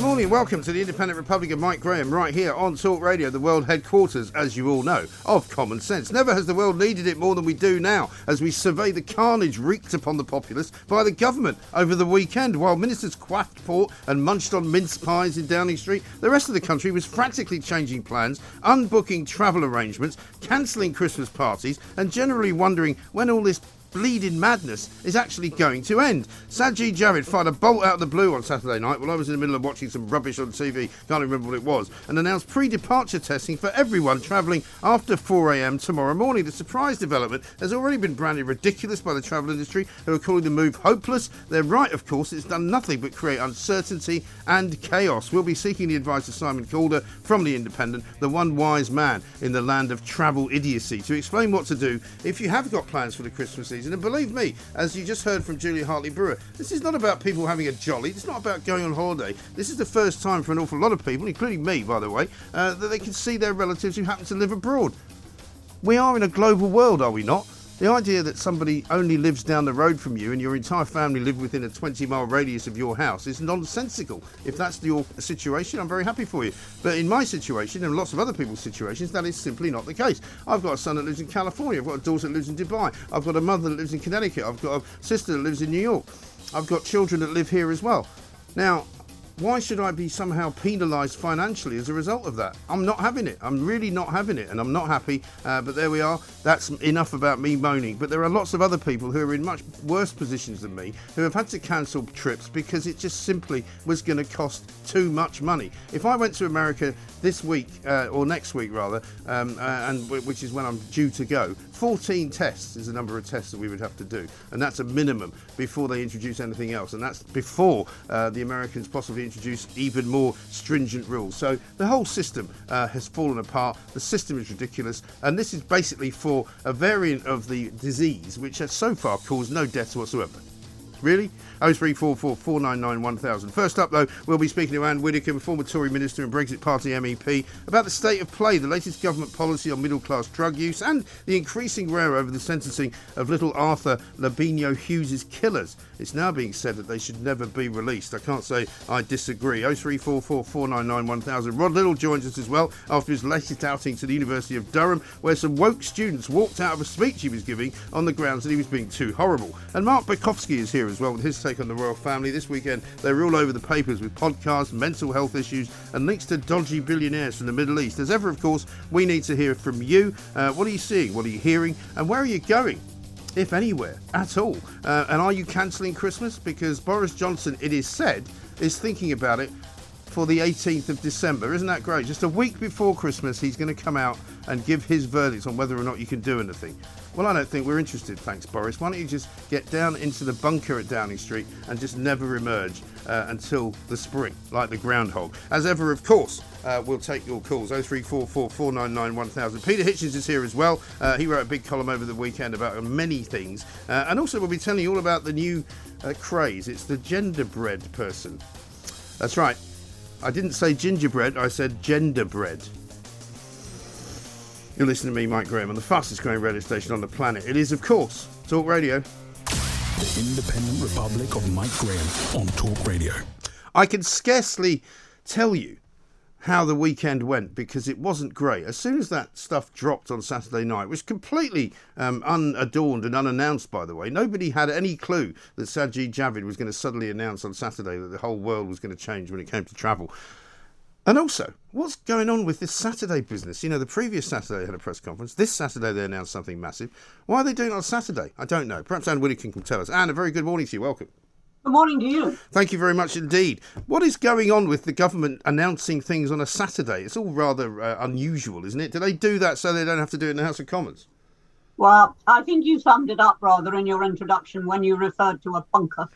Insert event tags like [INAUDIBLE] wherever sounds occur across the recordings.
Good morning, welcome to the Independent Republic of Mike Graham, right here on Talk Radio, the world headquarters, as you all know, of common sense. Never has the world needed it more than we do now, as we survey the carnage wreaked upon the populace by the government over the weekend. While ministers quaffed port and munched on mince pies in Downing Street, the rest of the country was frantically changing plans, unbooking travel arrangements, cancelling Christmas parties, and generally wondering when all this bleeding madness is actually going to end. Sajid Javid fired a bolt out of the blue on Saturday night while I was in the middle of watching some rubbish on TV, can't remember what it was, and announced pre departure testing for everyone travelling after 4am tomorrow morning. The surprise development has already been branded ridiculous by the travel industry, who are calling the move hopeless. They're right, of course, it's done nothing but create uncertainty and chaos. We'll be seeking the advice of Simon Calder from The Independent, the one wise man in the land of travel idiocy, to explain what to do if you have got plans for the Christmas season. And believe me, as you just heard from Julia Hartley Brewer, this is not about people having a jolly, it's not about going on holiday. This is the first time for an awful lot of people, including me, by the way, uh, that they can see their relatives who happen to live abroad. We are in a global world, are we not? The idea that somebody only lives down the road from you and your entire family live within a 20 mile radius of your house is nonsensical. If that's your situation, I'm very happy for you. But in my situation and lots of other people's situations, that is simply not the case. I've got a son that lives in California, I've got a daughter that lives in Dubai, I've got a mother that lives in Connecticut, I've got a sister that lives in New York, I've got children that live here as well. Now, why should I be somehow penalised financially as a result of that? I'm not having it. I'm really not having it, and I'm not happy. Uh, but there we are. That's enough about me moaning. But there are lots of other people who are in much worse positions than me who have had to cancel trips because it just simply was going to cost too much money. If I went to America this week uh, or next week rather, um, uh, and w- which is when I'm due to go, 14 tests is the number of tests that we would have to do, and that's a minimum before they introduce anything else, and that's before uh, the Americans possibly introduce even more stringent rules. So the whole system uh, has fallen apart. The system is ridiculous, and this is basically for a variant of the disease which has so far caused no deaths whatsoever. Really? 0344 499 1000. First up, though, we'll be speaking to Ann Widdecombe, former Tory minister and Brexit Party MEP, about the state of play, the latest government policy on middle class drug use, and the increasing row over the sentencing of little Arthur Labinjo-Hughes' killers. It's now being said that they should never be released. I can't say I disagree. 0344 499 1000. Rod Liddle joins us as well after his latest outing to the University of Durham, where some woke students walked out of a speech he was giving on the grounds that he was being too horrible. And Mark Borkowski is here as well with his take on the royal family. This weekend, they were all over the papers with podcasts, mental health issues, and links to dodgy billionaires from the Middle East. As ever, of course, we need to hear from you. Uh, what are you seeing? What are you hearing? And where are you going? If anywhere at all. Uh, and are you cancelling Christmas? Because Boris Johnson, it is said, is thinking about it for the 18th of December. Isn't that great? Just a week before Christmas, he's going to come out and give his verdict on whether or not you can do anything. Well, I don't think we're interested, thanks, Boris. Why don't you just get down into the bunker at Downing Street and just never emerge uh, until the spring, like the groundhog? As ever, of course, uh, we'll take your calls 0344 499 1000. Peter Hitchens is here as well. Uh, he wrote a big column over the weekend about many things. Uh, and also, we'll be telling you all about the new uh, craze. It's the genderbread person. That's right. I didn't say gingerbread, I said genderbread. You're listening to me, Mike Graham, on the fastest growing radio station on the planet. It is, of course, Talk Radio. The Independent Republic of Mike Graham on Talk Radio. I can scarcely tell you how the weekend went because it wasn't great. As soon as that stuff dropped on Saturday night, which completely um, unadorned and unannounced, by the way, nobody had any clue that Sajid Javid was going to suddenly announce on Saturday that the whole world was going to change when it came to travel. And also, what's going on with this Saturday business? You know, the previous Saturday they had a press conference. This Saturday they announced something massive. Why are they doing it on Saturday? I don't know. Perhaps Ann Widdecombe can tell us. Ann, a very good morning to you. Welcome. Good morning to you. Thank you very much indeed. What is going on with the government announcing things on a Saturday? It's all rather uh, unusual, isn't it? Do they do that so they don't have to do it in the House of Commons? Well, I think you summed it up rather in your introduction when you referred to a bunker.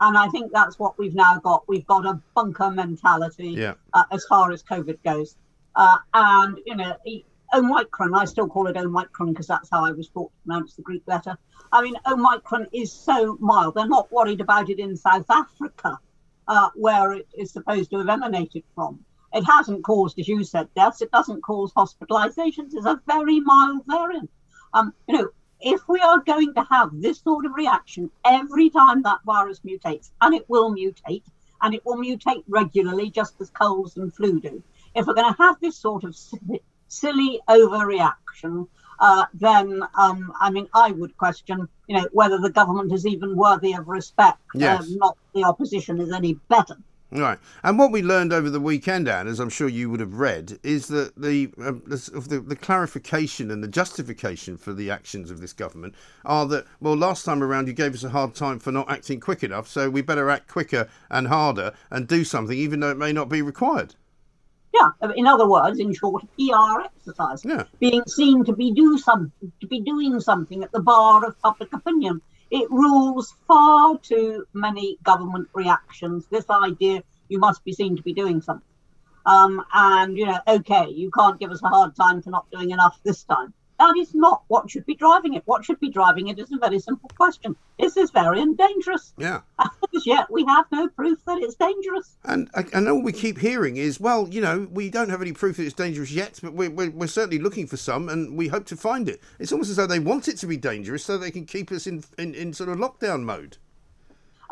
And I think that's what we've now got. We've got a bunker mentality Yeah. uh, as far as COVID goes. Uh, and, you know, Omicron, I still call it Omicron because that's how I was taught to pronounce the Greek letter. I mean, Omicron is so mild. They're not worried about it in South Africa, uh, where it is supposed to have emanated from. It hasn't caused, as you said, deaths. It doesn't cause hospitalizations. It's a very mild variant. Um, you know, if we are going to have this sort of reaction every time that virus mutates, and it will mutate, and it will mutate regularly, just as colds and flu do. If we're going to have this sort of [LAUGHS] silly, overreaction, uh, then um, I mean, I would question, you know, whether the government is even worthy of respect. Yes. Um, not the opposition is any better. Right. And what we learned over the weekend, Ann, as I'm sure you would have read, is that the, the, the the clarification and the justification for the actions of this government are that well, last time around you gave us a hard time for not acting quick enough, so we better act quicker and harder and do something, even though it may not be required. Yeah, in other words, in short, PR exercise. Yeah. Being seen to be do some to be doing something at the bar of public opinion. It rules far too many government reactions. This idea you must be seen to be doing something. Um, and you know, okay, you can't give us a hard time for not doing enough this time. That is not what should be driving it. What should be driving it is a very simple question: Is this variant dangerous? Yeah. As yet, we have no proof that it's dangerous. And and all we keep hearing is, well, you know, we don't have any proof that it's dangerous yet, but we're, we're, we're certainly looking for some, and we hope to find it. It's almost as though they want it to be dangerous so they can keep us in in, in sort of lockdown mode.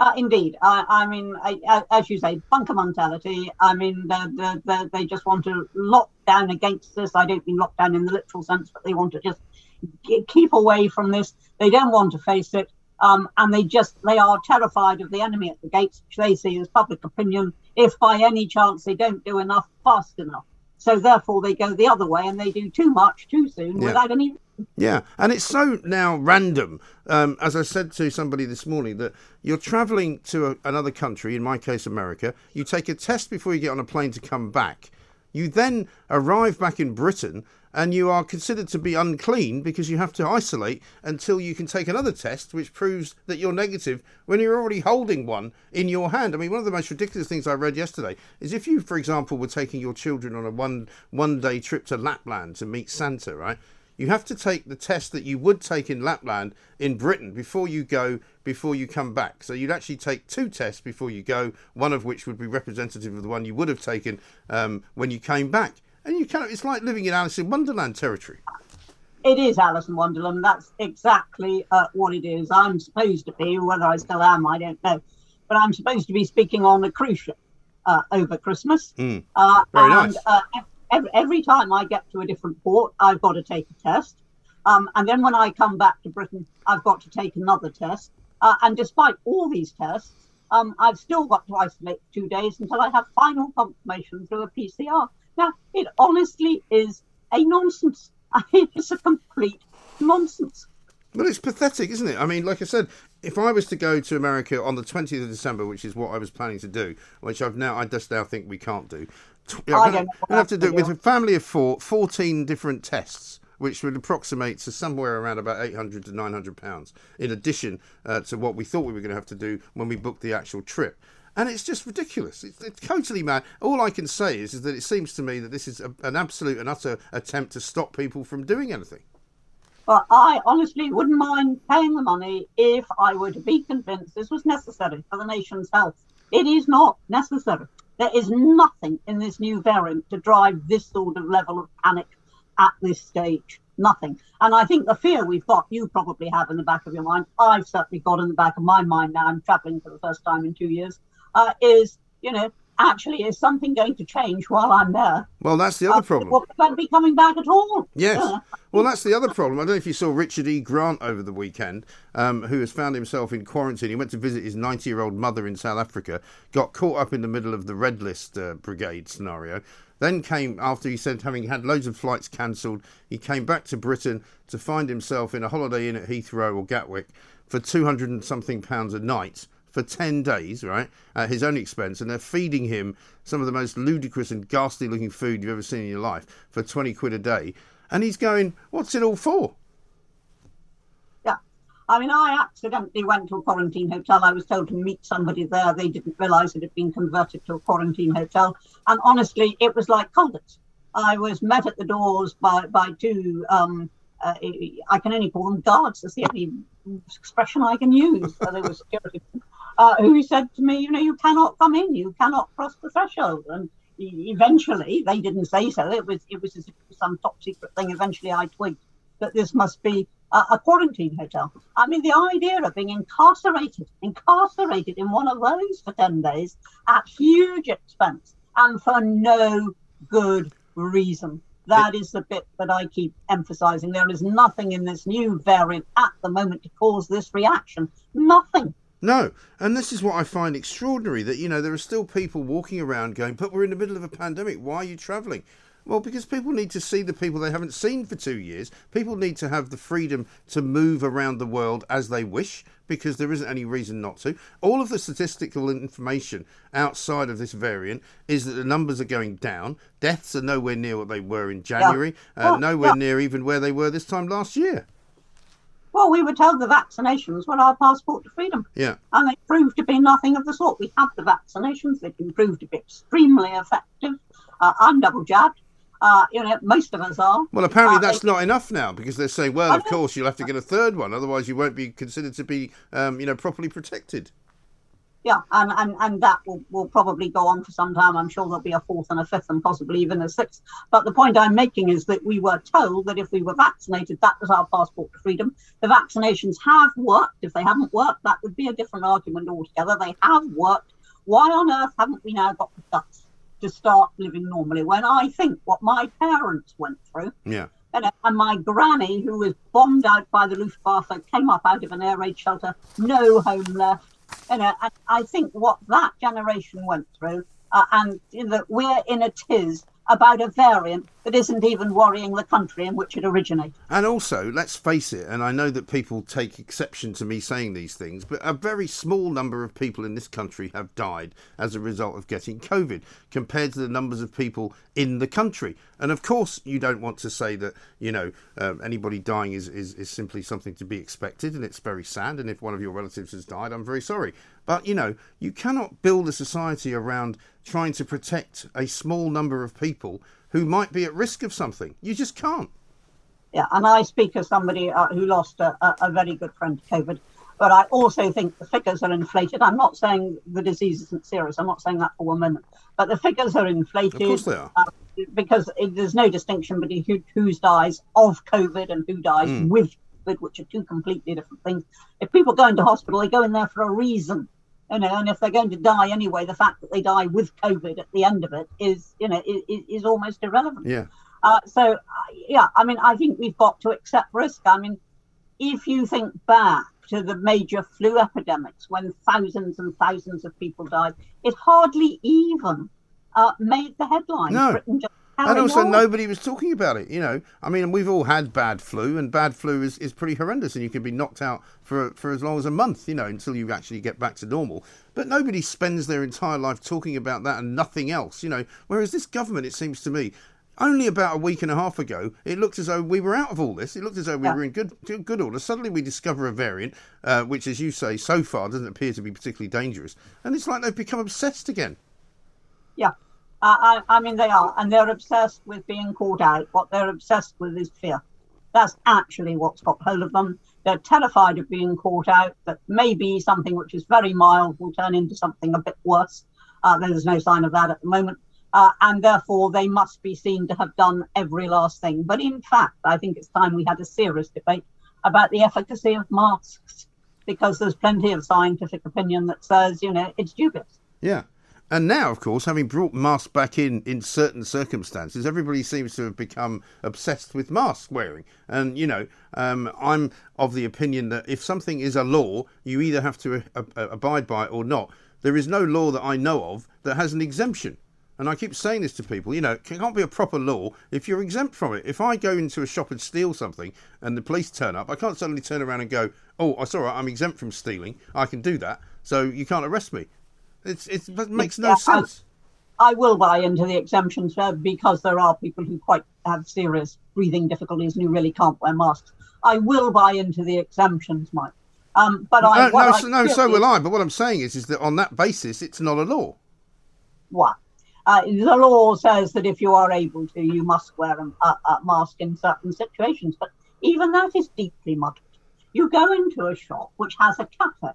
Uh, indeed, I, I mean, I, as you say, bunker mentality. I mean, they they they they just want to lock down against this. I don't mean lock down in the literal sense, but they want to just g- keep away from this. They don't want to face it, um, and they just they are terrified of the enemy at the gates, which they see as public opinion. If by any chance they don't do enough fast enough, so therefore they go the other way and they do too much too soon Yeah. without any Yeah, and it's so now random. Um, as I said to somebody this morning, that you're travelling to a, another country, in my case, America. You take a test before you get on a plane to come back. You then arrive back in Britain and you are considered to be unclean because you have to isolate until you can take another test which proves that you're negative when you're already holding one in your hand. I mean, one of the most ridiculous things I read yesterday is if you, for example, were taking your children on a one one day trip to Lapland to meet Santa, right? You have to take the test that you would take in Lapland in Britain before you go, before you come back. So you'd actually take two tests before you go, one of which would be representative of the one you would have taken um, when you came back. And you kind of, it's like living in Alice in Wonderland territory. It is Alice in Wonderland. That's exactly uh, what it is. I'm supposed to be, whether I still am, I don't know. But I'm supposed to be speaking on a cruise ship uh, over Christmas. Uh, Hmm. Very and nice. Every, every time I get to a different port, I've got to take a test. Um, and then when I come back to Britain, I've got to take another test. Uh, and despite all these tests, um, I've still got to isolate two days until I have final confirmation through a PCR. Now, it honestly is a nonsense. [LAUGHS] It's a complete nonsense. But it's pathetic, isn't it? I mean, like I said, if I was to go to America on the 20th of December, which is what I was planning to do, which I've now, I just now think we can't do, tw- I don't going know what to have to do it with a family of four, 14 different tests, which would approximate to somewhere around about 800 to 900 pounds, in addition uh, to what we thought we were going to have to do when we booked the actual trip. And it's just ridiculous. It's, it's totally mad. All I can say is, is that it seems to me that this is a, an absolute and utter attempt to stop people from doing anything. But I honestly wouldn't mind paying the money if I were to be convinced this was necessary for the nation's health. It is not necessary. There is nothing in this new variant to drive this sort of level of panic at this stage. Nothing. And I think the fear we've got, you probably have in the back of your mind, I've certainly got in the back of my mind now, I'm traveling for the first time in two years, uh, is, you know, actually, is something going to change while I'm there? Well, that's the other Uh, problem. Will won't be coming back at all. Yes. Yeah. Well, that's the other problem. I don't know if you saw Richard E. Grant over the weekend, um, who has found himself in quarantine. He went to visit his 90 year old mother in South Africa, got caught up in the middle of the Red List uh, Brigade scenario. Then came, after he said having had loads of flights cancelled, he came back to Britain to find himself in a holiday inn at Heathrow or Gatwick for 200 and something pounds a night for 10 days, right, at his own expense, and they're feeding him some of the most ludicrous and ghastly looking food you've ever seen in your life for 20 quid a day. And he's going, What's it all for? Yeah. I mean, I accidentally went to a quarantine hotel. I was told to meet somebody there. They didn't realise it had been converted to a quarantine hotel. And honestly, it was like Colditz. I was met at the doors by, by two, um, uh, I can only call them guards. That's the only expression I can use. So they were security. Uh, who said to me, you know, you cannot come in, you cannot cross the threshold. And eventually, they didn't say so. It was it was as if it was some top secret thing. Eventually, I twigged that this must be a, a quarantine hotel. I mean, the idea of being incarcerated, incarcerated in one of those for 10 days at huge expense and for no good reason. That is the bit that I keep emphasizing. There is nothing in this new variant at the moment to cause this reaction. Nothing. No, and this is what I find extraordinary that, you know, there are still people walking around going, but we're in the middle of a pandemic. Why are you travelling? Well, because people need to see the people they haven't seen for two years. People need to have the freedom to move around the world as they wish because there isn't any reason not to. All of the statistical information outside of this variant is that the numbers are going down. Deaths are nowhere near what they were in January, uh, Well, nowhere yeah. near even where they were this time last year. Well, we were told the vaccinations were our passport to freedom. Yeah. And they proved to be nothing of the sort. We had the vaccinations, they've been proved to be extremely effective. Uh, I'm double jabbed. Uh, you know, most of us are. Well, apparently Uh, that's they- not enough now because they're saying, well, of course you'll have to get a third one, otherwise you won't be considered to be, um, you know, properly protected. Yeah, and, and, and that will, will probably go on for some time. I'm sure there'll be a fourth and a fifth and possibly even a sixth. But the point I'm making is that we were told that if we were vaccinated, that was our passport to freedom. The vaccinations have worked. If they haven't worked, that would be a different argument altogether. They have worked. Why on earth haven't we now got the guts to start living normally? When I think what my parents went through, Yeah. and, and my granny, who was bombed out by the Luftwaffe, came up out of an air raid shelter, no home left. You know, and I think what that generation went through, uh, and in that we're in a tiz about a variant that isn't even worrying the country in which it originated. And also, let's face it, and I know that people take exception to me saying these things, but a very small number of people in this country have died as a result of getting COVID compared to the numbers of people in the country. And of course, you don't want to say that, you know, um, anybody dying is, is, is simply something to be expected, and it's very sad. And if one of your relatives has died, I'm very sorry. But, you know, you cannot build a society around trying to protect a small number of people who might be at risk of something. You just can't. Yeah, and I speak as somebody uh, who lost a, a, very good friend to COVID. But I also think the figures are inflated. I'm not saying the disease isn't serious. I'm not saying that for one minute. But the figures are inflated. Of course they are. Uh, because it, there's no distinction between who, who dies of COVID and who dies Hmm. with COVID, which are two completely different things. If people go into hospital, they go in there for a reason. You know, and if they're going to die anyway, the fact that they die with COVID at the end of it is, you know, is, is almost irrelevant. Yeah. Uh, so, uh, yeah, I mean, I think we've got to accept risk. I mean, if you think back to the major flu epidemics when thousands and thousands of people died, it hardly even uh, made the headlines. No. Britain just And also, nobody was talking about it. You know, I mean, we've all had bad flu, and bad flu is, is pretty horrendous, and you can be knocked out for for as long as a month. You know, until you actually get back to normal. But nobody spends their entire life talking about that and nothing else. You know, whereas this government, it seems to me. Only about a week and a half ago, it looked as though we were out of all this. It looked as though we Yeah. were in good good good order. Suddenly, we discover a variant, uh, which, as you say, so far doesn't appear to be particularly dangerous, and it's like they've become obsessed again. Yeah. Uh, I, I mean, they are, and they're obsessed with being caught out. What they're obsessed with is fear. That's actually what's got hold of them. They're terrified of being caught out, that maybe something which is very mild will turn into something a bit worse. Uh, there's no sign of that at the moment. Uh, and therefore, they must be seen to have done every last thing. But in fact, I think it's time we had a serious debate about the efficacy of masks, because there's plenty of scientific opinion that says, you know, it's dubious. Yeah. And now, of course, having brought masks back in in certain circumstances, everybody seems to have become obsessed with mask wearing. And, you know, um, I'm of the opinion that if something is a law, you either have to uh, uh, abide by it or not. There is no law that I know of that has an exemption. And I keep saying this to people, you know, it can't be a proper law if you're exempt from it. If I go into a shop and steal something and the police turn up, I can't suddenly turn around and go, oh, it's all right, I'm exempt from stealing. I can do that. So you can't arrest me. It's, it's, it makes no Yeah, sense. I will buy into the exemptions uh, because there are people who quite have serious breathing difficulties and who really can't wear masks. I will buy into the exemptions, Mike. Um, but I, no, no, I so, no, so will I. But what I'm saying is, is that on that basis, it's not a law. What? Uh, the law says that if you are able to, you must wear a, a, a mask in certain situations. But even that is deeply muddled. You go into a shop which has a cafe,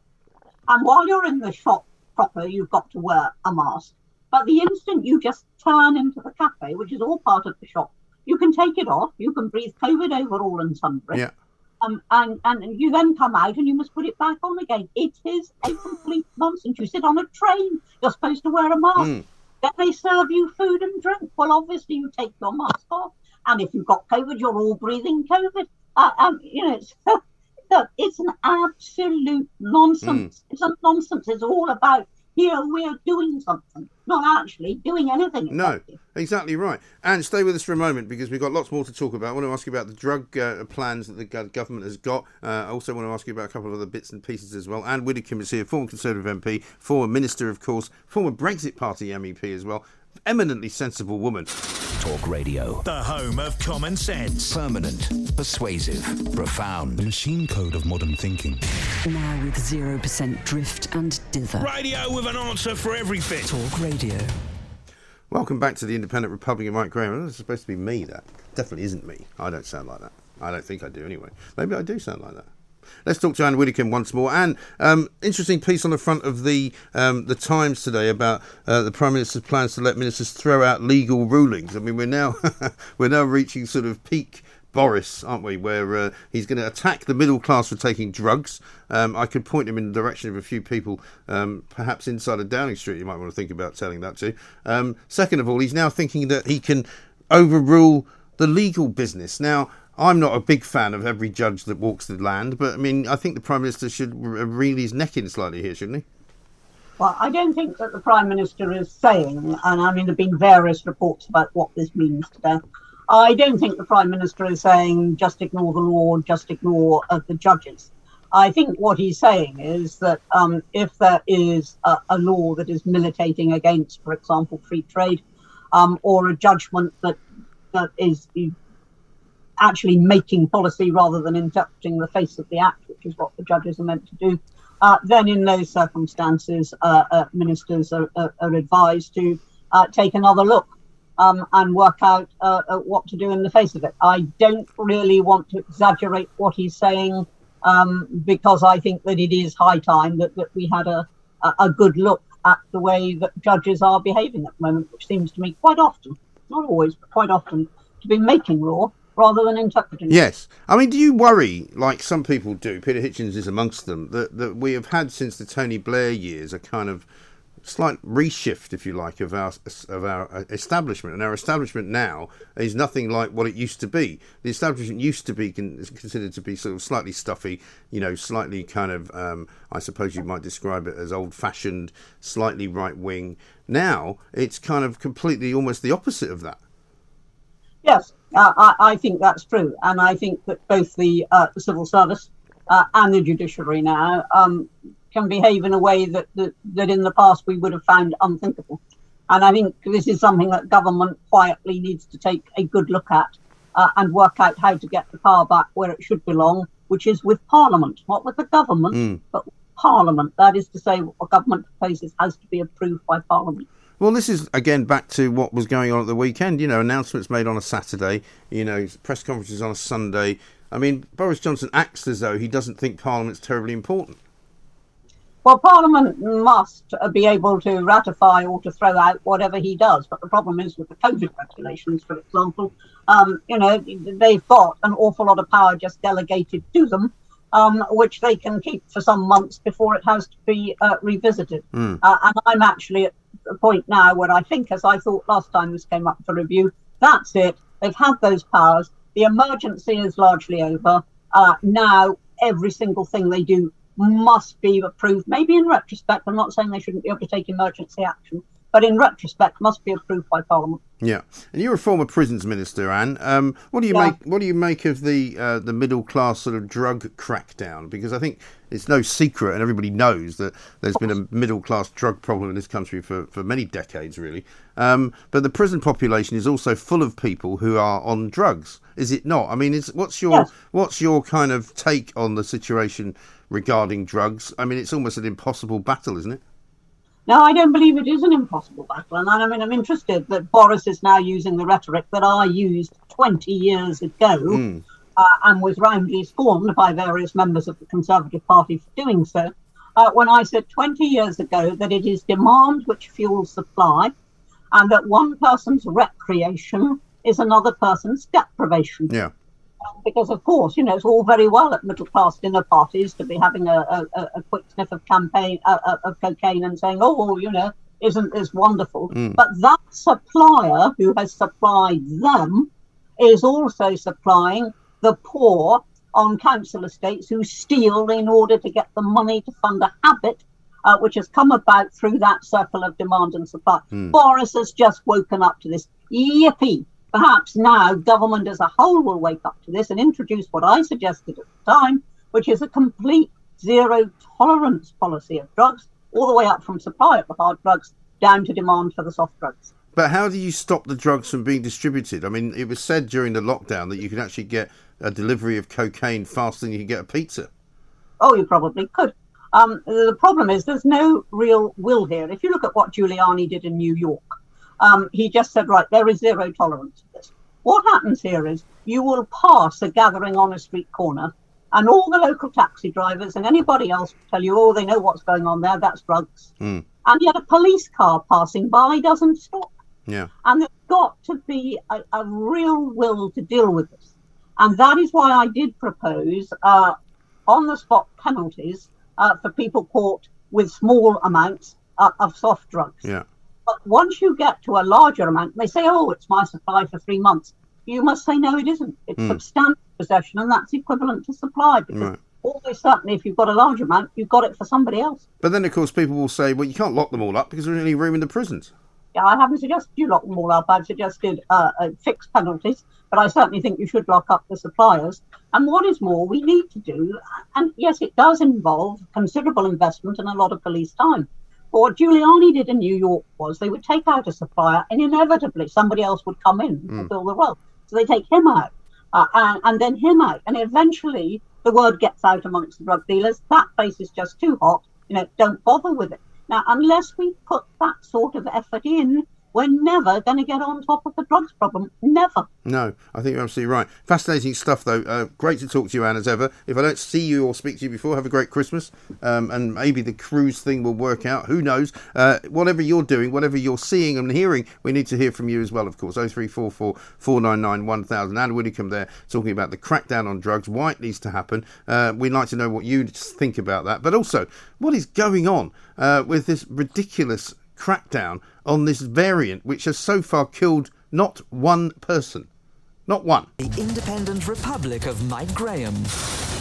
and while you're in the shop proper, you've got to wear a mask. But the instant you just turn into the cafe, which is all part of the shop, you can take it off. You can breathe COVID over all and sundry. Yeah. Um, and, and you then come out and you must put it back on again. It is a complete nonsense. You sit on a train, you're supposed to wear a mask. Mm. Then they serve you food and drink. Well, obviously, you take your mask off. And if you've got COVID, you're all breathing COVID. Uh, um, you know, it's, [LAUGHS] look, it's an absolute nonsense. Hmm. It's a nonsense. It's all about here we're doing something, not actually doing anything. No, exactly right. And stay with us for a moment because we've got lots more to talk about. I want to ask you about the drug uh, plans that the government has got. Uh, I also want to ask you about a couple of other bits and pieces as well. Ann Widdecombe is here, former Conservative MP, former Minister, of course, former Brexit Party MEP as well. Eminently sensible woman. Talk Radio. The home of common sense. Permanent, persuasive, profound. The machine code of modern thinking. Now with 0% drift and dither. Radio with an answer for everything. Talk radio. Welcome back to the Independent Republic Republican, Mike Graham. It's supposed to be me, that. Definitely isn't me. I don't sound like that. I don't think I do anyway. Maybe I do sound like that. Let's talk to Ann Widdecombe once more. Ann, um, interesting piece on the front of the um, the Times today about uh, the Prime Minister's plans to let ministers throw out legal rulings. I mean, we're now [LAUGHS] we're now reaching sort of peak Boris, aren't we? Where uh, he's going to attack the middle class for taking drugs. Um, I could point him in the direction of a few people, um, perhaps inside of Downing Street. You might want to think about telling that to. Um, second of all, he's now thinking that he can overrule the legal business. Now, I'm not a big fan of every judge that walks the land, but I mean, I think the Prime Minister should reel his neck in slightly here, shouldn't he? Well, I don't think that the Prime Minister is saying, and I mean, there have been various reports about what this means today. I don't think the Prime Minister is saying just ignore the law, just ignore uh, the judges. I think what he's saying is that um, if there is a, a law that is militating against, for example, free trade, um, or a judgment that that is actually making policy rather than interpreting the face of the act, which is what the judges are meant to do, uh, then in those circumstances, uh, uh, ministers are, are, are advised to uh, take another look um, and work out uh, what to do in the face of it. I don't really want to exaggerate what he's saying um, because I think that it is high time that, that we had a, a good look at the way that judges are behaving at the moment, which seems to me quite often, not always, but quite often, to be making law rather than interpreting. Yes. I mean, do you worry, like some people do, Peter Hitchens is amongst them, that, that we have had since the Tony Blair years a kind of slight reshift, if you like, of our of our establishment, and our establishment now is nothing like what it used to be. The establishment used to be con- considered to be sort of slightly stuffy, you know, slightly kind of, um, I suppose you might describe it as old-fashioned, slightly right-wing. Now it's kind of completely almost the opposite of that. Yes, uh, I, I think that's true, and I think that both the, uh, the civil service uh, and the judiciary now um, can behave in a way that, that that in the past we would have found unthinkable. And I think this is something that government quietly needs to take a good look at uh, and work out how to get the power back where it should belong, which is with Parliament, not with the government, Mm. but Parliament. That is to say, what government proposes has to be approved by Parliament. Well, this is again back to what was going on at the weekend. You know, announcements made on a Saturday. You know, press conferences on a Sunday. I mean, Boris Johnson acts as though he doesn't think Parliament's terribly important. Well, Parliament must uh, be able to ratify or to throw out whatever he does. But the problem is with the COVID regulations, for example, um, you know, they've got an awful lot of power just delegated to them, um, which they can keep for some months before it has to be uh, revisited. Mm. Uh, and I'm actually the point now where I think, as I thought last time this came up for review, that's it. They've had those powers. The emergency is largely over. Uh, now every single thing they do must be approved. Maybe in retrospect, I'm not saying they shouldn't be able to take emergency action, but in retrospect, must be approved by Parliament. Yeah, and you're a former prisons minister, Ann. Um, what do you Yeah. make? What do you make of the uh, the middle class sort of drug crackdown? Because I think it's no secret, and everybody knows that there's been a middle class drug problem in this country for, for many decades, really. Um, but the prison population is also full of people who are on drugs. Is it not? I mean, is what's your Yes. what's your kind of take on the situation regarding drugs? I mean, it's almost an impossible battle, isn't it? No, I don't believe it is an impossible battle. And I mean, I'm interested that Boris is now using the rhetoric that I used 20 years ago uh, and was roundly scorned by various members of the Conservative Party for doing so. Uh, when I said 20 years ago that it is demand which fuels supply and that one person's recreation is another person's deprivation Yeah. Because of course, you know, it's all very well at middle class dinner parties to be having a, a, a- quick sniff of campaign uh, uh, of cocaine and saying, "Oh, you know, isn't this wonderful?" But that supplier who has supplied them is also supplying the poor on council estates who steal in order to get the money to fund a habit. Uh, which has come about through that circle of demand and supply. Boris has just woken up to this. Yippee! Perhaps now government as a whole will wake up to this and introduce what I suggested at the time, which is a complete zero tolerance policy of drugs, all the way up from supply of the hard drugs down to demand for the soft drugs. But how do you stop the drugs from being distributed? I mean, it was said during the lockdown that you could actually get a delivery of cocaine faster than you could get a pizza. Oh, you probably could. Um, the problem is there's no real will here. If you look at what Giuliani did in New York, um, he just said, right, there is zero tolerance to this. What happens here is you will pass a gathering on a street corner, and all the local taxi drivers and anybody else will tell you, oh, they know what's going on there, that's drugs. And yet a police car passing by doesn't stop. Yeah. And there's got to be a, a real will to deal with this. And that is why I did propose uh, on the spot penalties uh, for people caught with small amounts uh, of soft drugs. Yeah. But once you get to a larger amount, they say, oh, it's my supply for three months. You must say, no, it isn't. It's substantial possession, and that's equivalent to supply. Because Right. always certainly, if you've got a large amount, you've got it for somebody else. But then, of course, people will say, well, you can't lock them all up because there's only room in the prisons. Yeah, I haven't suggested you lock them all up. I've suggested uh, uh, fixed penalties, but I certainly think you should lock up the suppliers. And what is more, we need to do, and yes, it does involve considerable investment and a lot of police time. What Giuliani did in New York was they would take out a supplier, and inevitably somebody else would come in and fill the role. So they take him out, uh, and, and then him out, and eventually the word gets out amongst the drug dealers. That place is just too hot. You know, don't bother with it. Now, unless we put that sort of effort in, we're never going to get on top of the drugs problem. Never. No, I think you're absolutely right. Fascinating stuff, though. Uh, great to talk to you, Ann, as ever. If I don't see you or speak to you before, have a great Christmas. Um, and maybe the cruise thing will work out. Who knows? Uh, whatever you're doing, whatever you're seeing and hearing, we need to hear from you as well, of course. 0344 499 1000. Ann Widdecombe there talking about the crackdown on drugs, why it needs to happen. Uh, we'd like to know what you think about that. But also, what is going on uh, with this ridiculous crackdown on this variant, which has so far killed not one person? Not one. The Independent Republic of Mike Graham.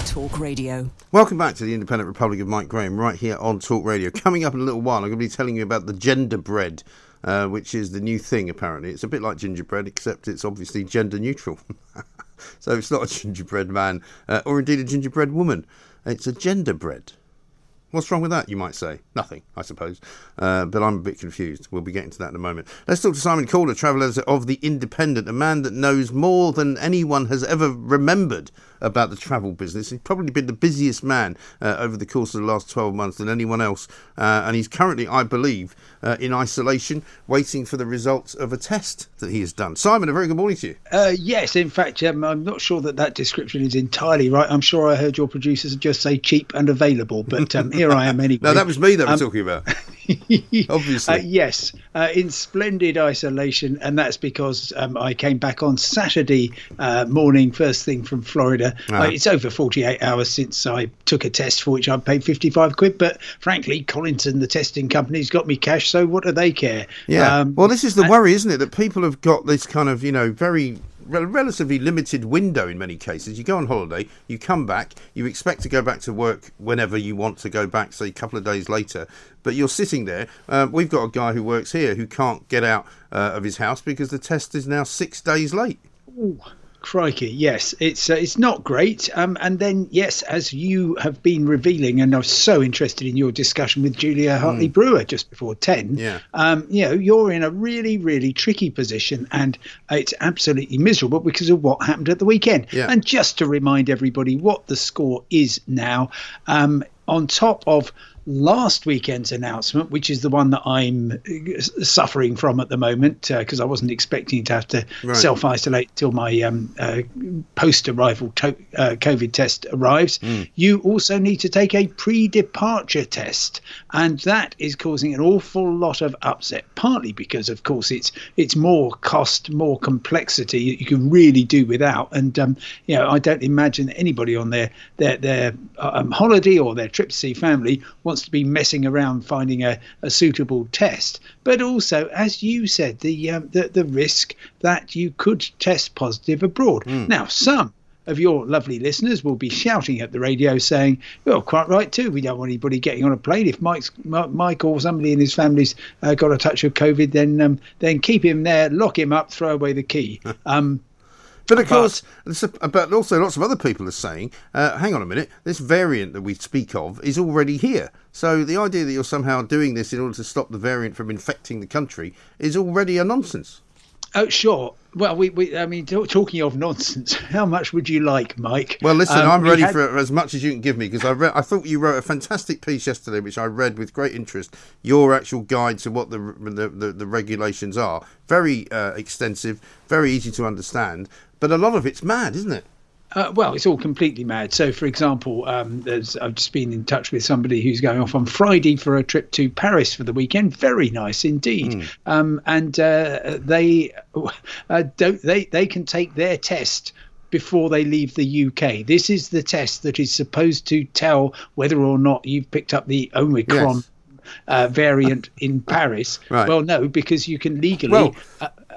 Talk Radio. Welcome back to the Independent Republic of Mike Graham, right here on Talk Radio. Coming up in a little while, I'm going to be telling you about the gender bread, uh, which is the new thing, apparently. It's a bit like gingerbread, except it's obviously gender neutral. [LAUGHS] so it's not a gingerbread man, uh, or indeed a gingerbread woman. It's a gender bread. What's wrong with that, you might say? Nothing, I suppose. Uh, but I'm a bit confused. We'll be getting to that in a moment. Let's talk to Simon Calder, travel editor of The Independent, a man that knows more than anyone has ever remembered about the travel business. He's probably been the busiest man uh, over the course of the last 12 months than anyone else. Uh, and he's currently, I believe, uh, in isolation, waiting for the results of a test that he has done. Simon, a very good morning to you. Uh, yes, in fact, um, I'm not sure that that description is entirely right. I'm sure I heard your producers just say cheap and available, but um, here I am [LAUGHS] anyway. No, that was me that we're Um, talking about. [LAUGHS] [LAUGHS] [LAUGHS] Obviously. Uh, yes, uh, in splendid isolation, and that's because um, I came back on Saturday uh, morning, first thing from Florida. Uh, it's over 48 hours since I took a test for which I paid 55 quid, but frankly, Collinson, the testing company's got me cash, so what do they care? Yeah. Um, well, this is the worry, isn't it? That people have got this kind of, you know, very relatively limited window in many cases. You go on holiday, you come back, you expect to go back to work whenever you want to go back, say a couple of days later, but you're sitting there. Uh, we've got a guy who works here who can't get out uh, of his house because the test is now six days late. Ooh, crikey, yes, it's uh, it's not great. Um, and then yes, as you have been revealing, and I was so interested in your discussion with Julia Hartley Brewer just before ten. Hmm. Yeah. Um, you know, you're in a really really tricky position, and it's absolutely miserable because of what happened at the weekend. Yeah. And just to remind everybody what the score is now, um, on top of last weekend's announcement, which is the one that I'm uh, suffering from at the moment because I wasn't expecting to have to Right. self isolate till my um, uh, post arrival to- uh, COVID test arrives. You also need to take a pre departure test, and that is causing an awful lot of upset. Partly because, of course, it's it's more cost, more complexity that you can really do without. And um, you know, I don't imagine anybody on their their their um, holiday or their trip to see family wants to be messing around finding a, a suitable test. But also, as you said, the um, the the risk that you could test positive abroad. Now, some of your lovely listeners will be shouting at the radio saying, "Well, quite right too. We don't want anybody getting on a plane. If Mike's Mi- Mike or somebody in his family's uh, got a touch of COVID, then um, then keep him there, lock him up, throw away the key." [LAUGHS] Um, But of course, this- but also lots of other people are saying, uh, hang on a minute, this variant that we speak of is already here. So the idea that you're somehow doing this in order to stop the variant from infecting the country is already a nonsense. oh, sure. Well, we, we I mean, talking of nonsense, [LAUGHS] how much would you like, Mike? Well, listen, Um, I'm ready had- for as much as you can give me because I. I thought you wrote a fantastic piece yesterday, which I read with great interest. Your actual guide to what the the, the, the regulations are very uh, extensive, very easy to understand, but a lot of it's mad, isn't it? Uh, well, it's all completely mad. So, for example, um, there's, I've just been in touch with somebody who's going off on Friday for a trip to Paris for the weekend. Very nice indeed. Um, and uh, they [LAUGHS] uh, don't they they can take their test before they leave the UK. This is the test that is supposed to tell whether or not you've picked up the Omicron. Yes. Uh, variant in Paris. Right. Well, no, because you can legally Well-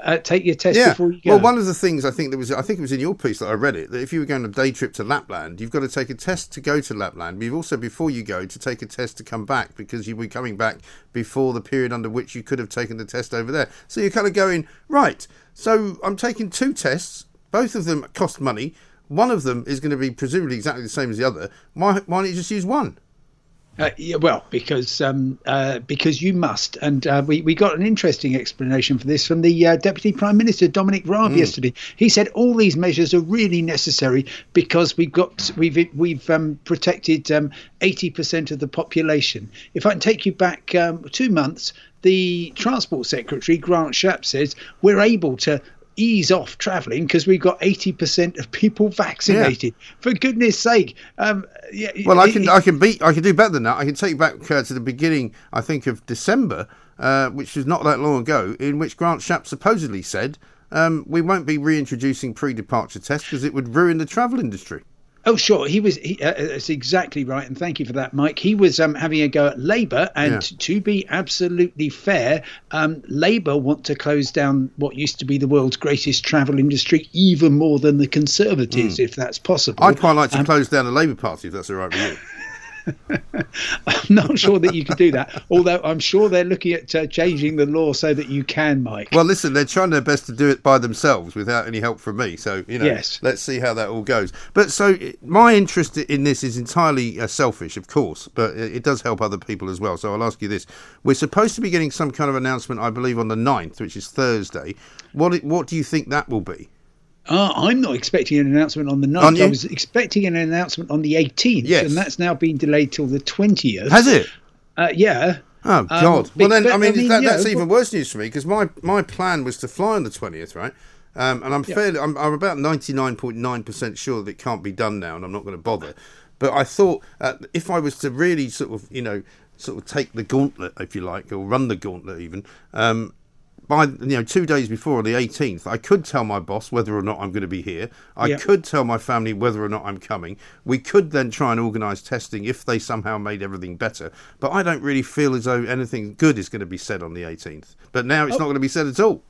uh, take your test Yeah. before you go. Well, one of the things I think there was, I think it was in your piece that I read it, that if you were going on a day trip to Lapland, you've got to take a test to go to Lapland. But you've also, before you go, to take a test to come back because you'll be coming back before the period under which you could have taken the test over there. So you're kind of going, right, so I'm taking two tests, both of them cost money. One of them is going to be presumably exactly the same as the other. Why, why don't you just use one? Uh, yeah, well, because um, uh, because you must, and uh, we we got an interesting explanation for this from the uh, Deputy Prime Minister Dominic Raab yesterday. He said all these measures are really necessary because we've got we've we've um, protected eighty percent of the population. If I can take you back um, two months, the Transport Secretary Grant Shapps says we're able to ease off travelling because we've got 80% of people [LAUGHS] vaccinated. For goodness sake. Um, yeah, Well, I can it- I can beat I can do better than that. I can take you back uh, to the beginning, I think, of December, uh, which was not that long ago, in which Grant Shapps supposedly said um, we won't be reintroducing pre-departure tests because it would ruin the travel industry. Oh, sure. He was. He, uh, that's exactly right, and thank you for that, Mike. He was um, having a go at Labour, and Yeah. to be absolutely fair, um, Labour want to close down what used to be the world's greatest travel industry even more than the Conservatives, if that's possible. I'd quite like to Um, close down the Labour Party if that's all right with you. [LAUGHS] [LAUGHS] I'm not sure that you could do that, although I'm sure they're looking at uh, changing the law so that you can, Mike. Well, listen, they're trying their best to do it by themselves without any help from me. So, you know, Yes. let's see how that all goes. But so my interest in this is entirely uh, selfish, of course, but it, it does help other people as well. So I'll ask you this. We're supposed to be getting some kind of announcement, I believe, on the 9th, which is Thursday. What, what do you think that will be? Uh, I'm not expecting an announcement on the 9th. Aren't you? I was expecting an announcement on the 18th, Yes. and that's now been delayed till the 20th. Has it? Uh, yeah. Oh Um, God! well, then I mean, I mean, that, yeah, that's but- even worse news for me because my my plan was to fly on the twentieth, right? Um, and I'm fairly, I'm, I'm about ninety nine point nine percent sure that it can't be done now, and I'm not going to bother. But I thought uh, if I was to really sort of, you know, sort of take the gauntlet, if you like, or run the gauntlet even, um, by you know two days before on the 18th, I could tell my boss whether or not I'm going to be here. I could tell my family whether or not I'm coming. We could then try and organise testing if they somehow made everything better. But I don't really feel as though anything good is going to be said on the 18th. But now it's Oh. not going to be said at all.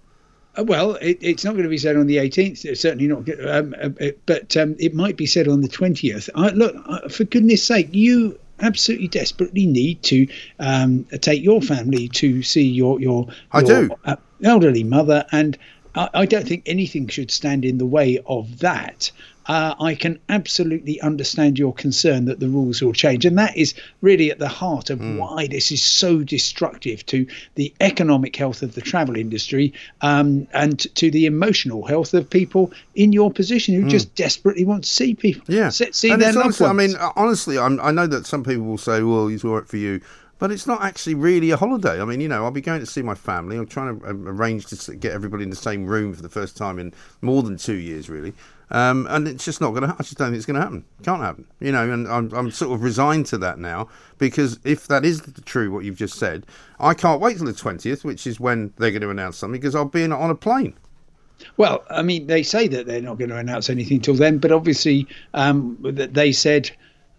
Uh, Well, it, it's not going to be said on the 18th. It's certainly not. Um, uh, uh, but um, it might be said on the 20th. I, look, for goodness sake, you absolutely desperately need to um, take your family to see your your, I your do. uh, elderly mother, and I, I don't think anything should stand in the way of that. Uh, I can absolutely understand your concern that the rules will change, and that is really at the heart of why this is so destructive to the economic health of the travel industry um, and to the emotional health of people in your position who just desperately want to see people, Yeah, see, see And their loved honestly, I mean, honestly, I'm, I know that some people will say, "Well, it's all right for you," but it's not actually really a holiday. I mean, you know, I'll be going to see my family. I'm trying to um, arrange to get everybody in the same room for the first time in more than two years, really. Um, and it's just not going to. I just don't think it's going to happen. Can't happen. You know, and I'm, I'm sort of resigned to that now because if that is true, what you've just said, I can't wait till the twentieth, which is when they're going to announce something, because I'll be in, on a plane. Well, I mean, they say that they're not going to announce anything till then, but obviously, um, they said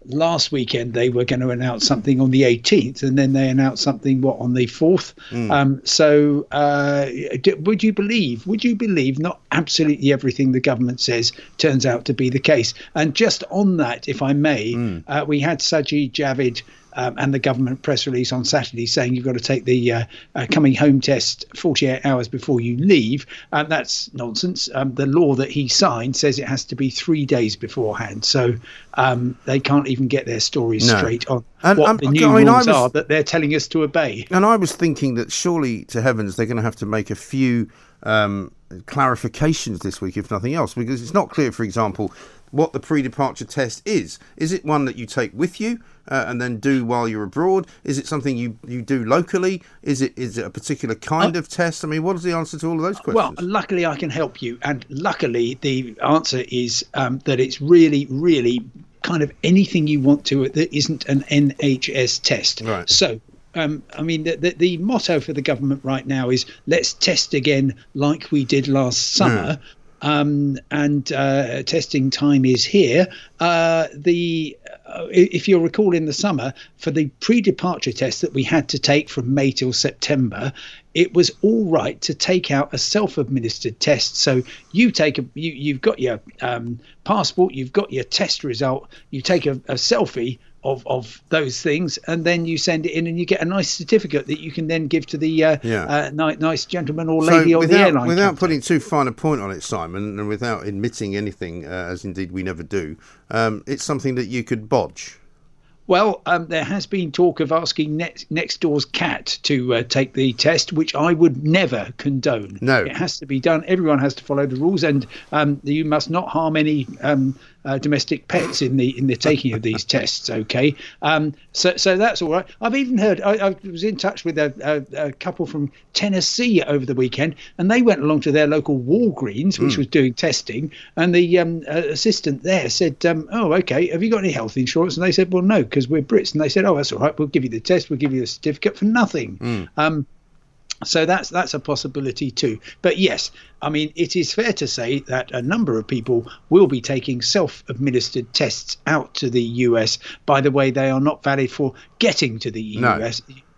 last weekend they were going to announce something on the 18th, and then they announced something what on the 4th. Um, so, uh, d- would you believe? Would you believe not absolutely everything the government says turns out to be the case? And just on that, if I may, uh, we had Sajid Javid um, and the government press release on Saturday saying you've got to take the uh, uh, coming home test 48 hours before you leave. Um, that's nonsense. Um, the law that he signed says it has to be three days beforehand. So um, they can't even get their stories No. straight on And, what um, the new I mean, rules was- are that they're telling us to obey. And I was thinking that surely to heavens they're going to have to make a few um, clarifications this week, if nothing else, because it's not clear, for example, what the pre departure test is. Is it one that you take with you? Uh, and then do while you're abroad? Is it something you, you do locally? Is it is it a particular kind of test? I mean, what is the answer to all of those questions? Well, luckily I can help you, and luckily the answer is um, that it's really, really kind of anything you want to that isn't an NHS test. Right. So. Um, I mean, the, the, the motto for the government right now is let's test again like we did last summer. Um, and uh, testing time is here. Uh, the uh, if you'll recall in the summer for the pre-departure test that we had to take from May till September, it was all right to take out a self-administered test. So you take a you you've got your um, passport, you've got your test result, you take a, a selfie of of those things, and then you send it in, and you get a nice certificate that you can then give to the uh, Yeah. uh, ni- nice gentleman or So lady on the without, airline. without company. putting too fine a point on it, Simon, and without admitting anything, uh, as indeed we never do, um, it's something that you could bodge. Well, um, there has been talk of asking next, next door's cat to uh, take the test, which I would never condone. No. it has to be done. Everyone has to follow the rules, and um, you must not harm any um, uh, domestic pets in the in the taking of these tests. Okay, um, so so that's all right. I've even heard. I, I was in touch with a, a, a couple from Tennessee over the weekend, and they went along to their local Walgreens, which was doing testing, and the um, uh, assistant there said, um, "Oh, okay. Have you got any health insurance?" And they said, "Well, no, because we're Brits." And they said, "Oh, that's all right. We'll give you the test. We'll give you the certificate for nothing." Um, so that's that's a possibility too. But yes, I mean it is fair to say that a number of people will be taking self-administered tests out to the US. By the way, they are not valid for getting to the No.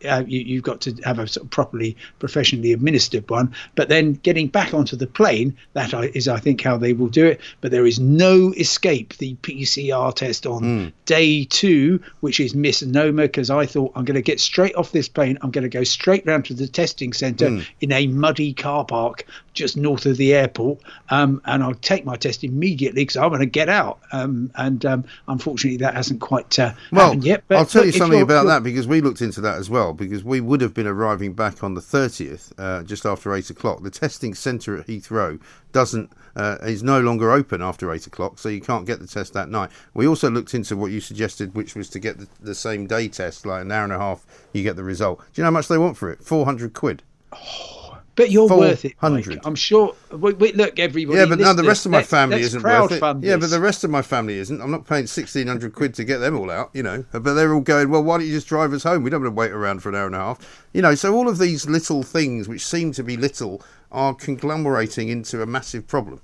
Uh, you, you've got to have a sort of properly professionally administered one. But then getting back onto the plane, that is, I- think, how they will do it. But there is no escape. The PCR test on day two, which is misnomer, because I thought I'm going to get straight off this plane. I'm going to go straight round to the testing centre in a muddy car park just north of the airport, um, and I'll take my test immediately because I want to get out. Um, and um, unfortunately, that hasn't quite uh, Well, happened yet. But I'll tell look, you something about that because we looked into that as well. Because we would have been arriving back on the 30th, uh, just after eight o'clock. The testing centre at Heathrow doesn't uh, is no longer open after eight o'clock, so you can't get the test that night. We also looked into what you suggested, which was to get the, the same day test, like an hour and a half, you get the result. Do you know how much they want for it? Four hundred quid. But But you're worth it. Mike. I'm sure. We, we, look, everybody. Yeah, but now the rest of my family let's isn't worth it. crowdfund Yeah, but the rest of my family isn't. I'm not paying sixteen hundred quid to get them all out. You know, but they're all going. Well, why don't you just drive us home? We don't want to wait around for an hour and a half. You know, so all of these little things, which seem to be little, are conglomerating into a massive problem.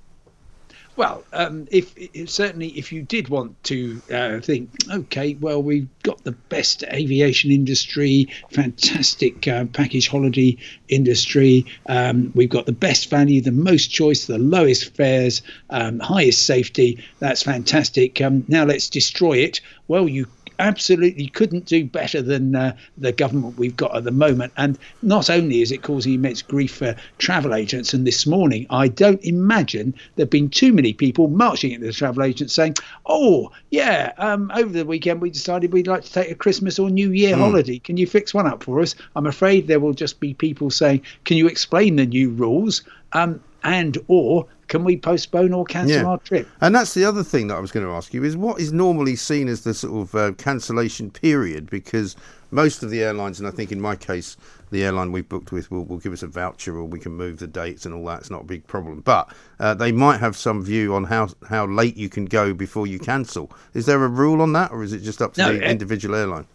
Well, um, if, if certainly if you did want to uh, think, okay, well we've got the best aviation industry, fantastic uh, package holiday industry, um, we've got the best value, the most choice, the lowest fares, um, highest safety. That's fantastic. Um, now let's destroy it. Well, you absolutely couldn't do better than uh, the government we've got at the moment. And not only is it causing immense grief for travel agents, and this morning I don't imagine there've been too many people marching into the travel agents saying, "Oh, yeah, um, over the weekend we decided we'd like to take a Christmas or New Year Hmm. holiday. Can you fix one up for us?" I'm afraid there will just be people saying, "Can you explain the new rules?" Um, and or can we postpone or cancel our trip? And that's the other thing that I was going to ask you is what is normally seen as the sort of uh, cancellation period because most of the airlines, and I think in my case, the airline we've booked with will, will give us a voucher or we can move the dates and all that. It's not a big problem. But uh, they might have some view on how, how late you can go before you cancel. Is there a rule on that or is it just up to No, the uh, individual airline?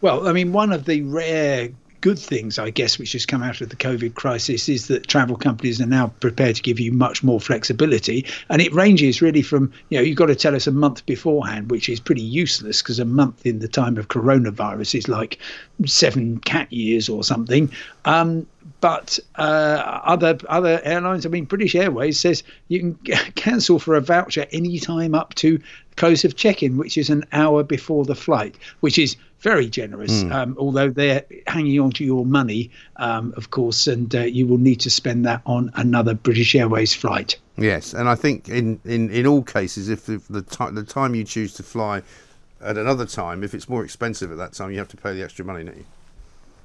Well, I mean, one of the rare good things, I guess, which has come out of the COVID crisis is that travel companies are now prepared to give you much more flexibility. And it ranges really from, you know, you've got to tell us a month beforehand, which is pretty useless because a month in the time of coronavirus is like seven cat years or something. Um, but uh, other other airlines, I mean, British Airways says you can [LAUGHS] cancel for a voucher any time up to close of check-in, which is an hour before the flight, which is very generous. Hmm. Um, although they're hanging on to your money, um, of course, and uh, you will need to spend that on another British Airways flight. Yes, and I think in, in, in all cases, if, if the time the time you choose to fly at another time, if it's more expensive at that time, you have to pay the extra money, don't you?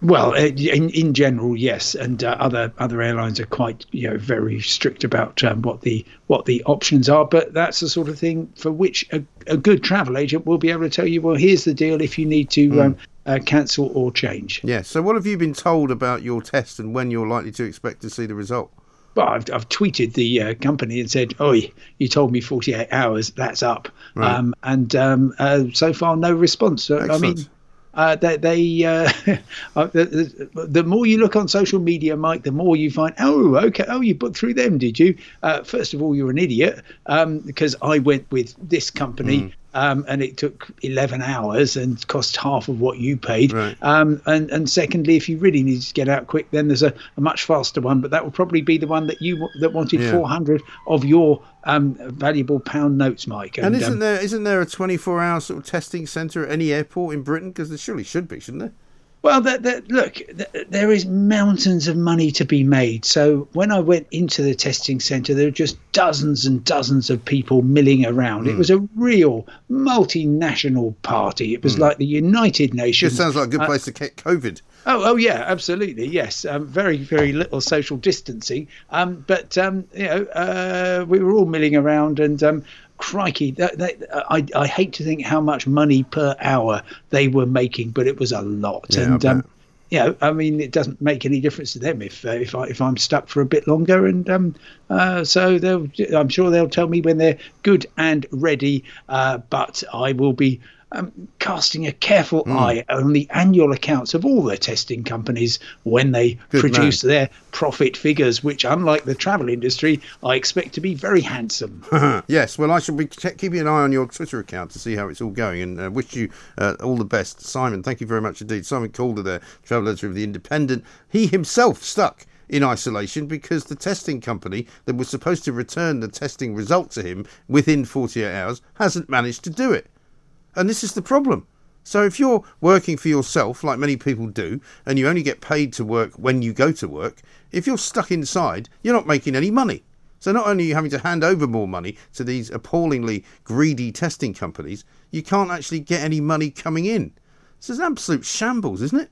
Well, uh, in in general, yes, and uh, other other airlines are quite you know very strict about um, what the what the options are. But that's the sort of thing for which a, a good travel agent will be able to tell you. Well, here's the deal if you need to um, uh, cancel or change. Yeah. So, what have you been told about your test and when you're likely to expect to see the result? Well, I've, I've tweeted the uh, company and said, "Oh, you told me 48 hours. That's up." Right. Um, and um, uh, so far, no response. So, I mean, Excellent. Uh, they, they uh, [LAUGHS] uh, the, the, the more you look on social media, Mike, the more you find, oh, okay, oh, you booked through them, did you? Uh, first of all, you're an idiot um, because I went with this company. Mm. Um, and it took 11 hours and cost half of what you paid. Right. Um, and, and secondly, if you really need to get out quick, then there's a, a much faster one, but that will probably be the one that you that wanted Yeah. 400 of your um, valuable pound notes, Mike. And, isn't um, there isn't there a 24 hour sort of testing centre at any airport in Britain? Because there surely should be, shouldn't there? Well, that, that, look, th- there is mountains of money to be made. So when I went into the testing centre, there were just dozens and dozens of people milling around. It Hmm. was a real multinational party. It was like the United Nations. Just sounds like a good Uh, place to get COVID. Oh, oh yeah, absolutely, yes. Um, very, very little social distancing. Um, but um, you know, uh, we were all milling around, and um, crikey, that, that, I, I hate to think how much money per hour they were making, but it was a lot. Yeah, and um, bet. you know, I mean, it doesn't make any difference to them if uh, if I if I'm stuck for a bit longer, and um, uh, so they'll I'm sure they'll tell me when they're good and ready. Uh, but I will be. Um, casting a careful Hmm. eye on the annual accounts of all the testing companies when they Good produce their profit figures, which, unlike the travel industry, I expect to be very handsome. [LAUGHS] yes, well, I shall be keeping an eye on your Twitter account to see how it's all going and uh, wish you uh, all the best. Simon, thank you very much indeed. Simon Calder there, travel editor of The Independent. He himself stuck in isolation because the testing company that was supposed to return the testing result to him within 48 hours hasn't managed to do it. And this is the problem. So if you're working for yourself, like many people do, and you only get paid to work when you go to work, if you're stuck inside, you're not making any money. So not only are you having to hand over more money to these appallingly greedy testing companies, you can't actually get any money coming in. This is an absolute shambles, isn't it?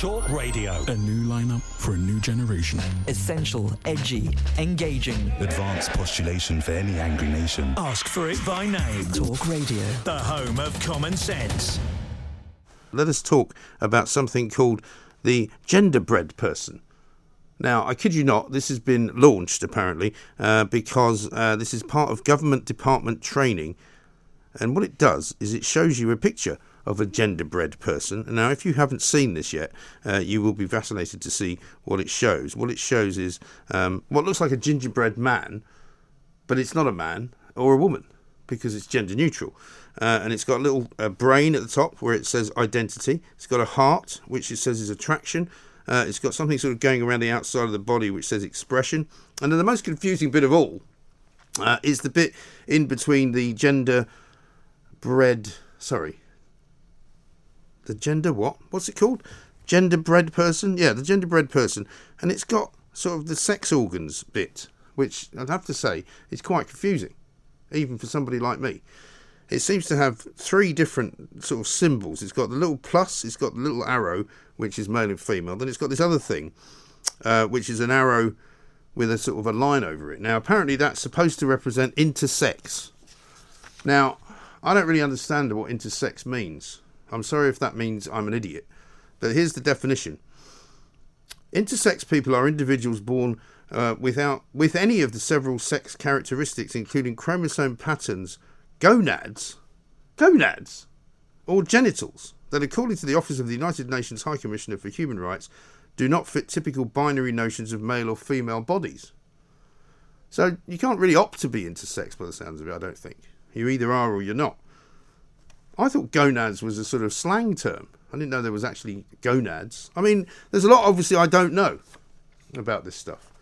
Talk Radio. A new lineup for a new generation. Essential, edgy, engaging. Advanced postulation for any angry nation. Ask for it by name. Talk Radio. The home of common sense. Let us talk about something called the genderbread person. Now, I kid you not, this has been launched apparently uh, because uh, this is part of government department training. And what it does is it shows you a picture of a genderbread person. Now, if you haven't seen this yet, uh, you will be fascinated to see what it shows. What it shows is um, what looks like a gingerbread man, but it's not a man or a woman because it's gender neutral. Uh, and it's got a little uh, brain at the top where it says identity. It's got a heart, which it says is attraction. Uh, it's got something sort of going around the outside of the body, which says expression. And then the most confusing bit of all uh, is the bit in between the gender bread. Sorry. The gender what? What's it called? Gender bred person? Yeah, the gender bred person. And it's got sort of the sex organs bit, which I'd have to say is quite confusing, even for somebody like me. It seems to have three different sort of symbols. It's got the little plus, it's got the little arrow, which is male and female. Then it's got this other thing, uh, which is an arrow with a sort of a line over it. Now, apparently, that's supposed to represent intersex. Now, I don't really understand what intersex means. I'm sorry if that means I'm an idiot. But here's the definition Intersex people are individuals born uh, without with any of the several sex characteristics, including chromosome patterns, gonads, gonads, or genitals that, according to the Office of the United Nations High Commissioner for Human Rights, do not fit typical binary notions of male or female bodies. So you can't really opt to be intersex by the sounds of it, I don't think. You either are or you're not. I thought gonads was a sort of slang term. I didn't know there was actually gonads. I mean, there's a lot, obviously, I don't know about this stuff.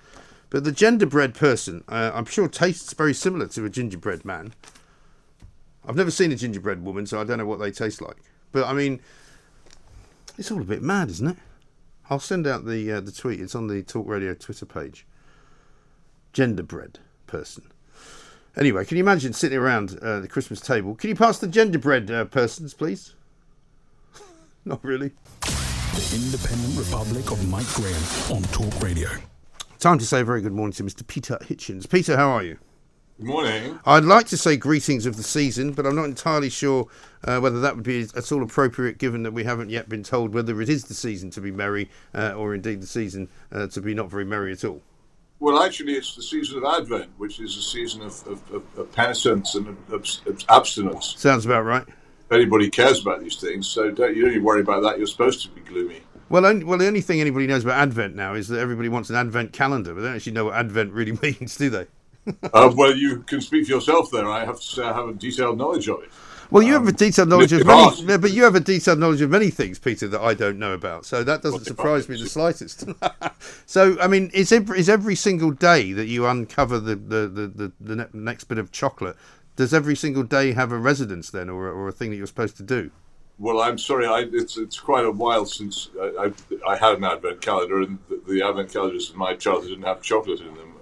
But the genderbread person, uh, I'm sure, tastes very similar to a gingerbread man. I've never seen a gingerbread woman, so I don't know what they taste like. But I mean, it's all a bit mad, isn't it? I'll send out the uh, the tweet. It's on the Talk Radio Twitter page. Genderbread person. Anyway, can you imagine sitting around uh, the Christmas table? Can you pass the genderbread uh, persons, please? [LAUGHS] Not really. The Independent Republic of Mike Graham on Talk Radio. Time to say a very good morning to Mr. Peter Hitchens. Peter, how are you? Good morning. I'd like to say greetings of the season, but I'm not entirely sure uh, whether that would be at all appropriate given that we haven't yet been told whether it is the season to be merry uh, or indeed the season uh, to be not very merry at all. Well, actually, it's the season of Advent, which is a season of, of, of, of penitence and of, of abstinence. Sounds about right. If anybody cares about these things, so don't, you don't worry about that. You're supposed to be gloomy. Well, only, well, the only thing anybody knows about Advent now is that everybody wants an Advent calendar, but they don't actually know what Advent really [LAUGHS] means, do they? uh, well, you can speak for yourself there. I have to say I have a detailed knowledge of it. Well, you um, have a detailed knowledge of many, but you have a detailed knowledge of many things, Peter, that I don't know about. So that doesn't surprise me the slightest. [LAUGHS] so, I mean, is every, is every single day that you uncover the, the, the, the, the next bit of chocolate, does every single day have a residence then, or, or a thing that you're supposed to do? Well, I'm sorry. I, it's it's quite a while since I, I, I had an advent calendar, and the, the, advent calendars in my childhood didn't have chocolate in them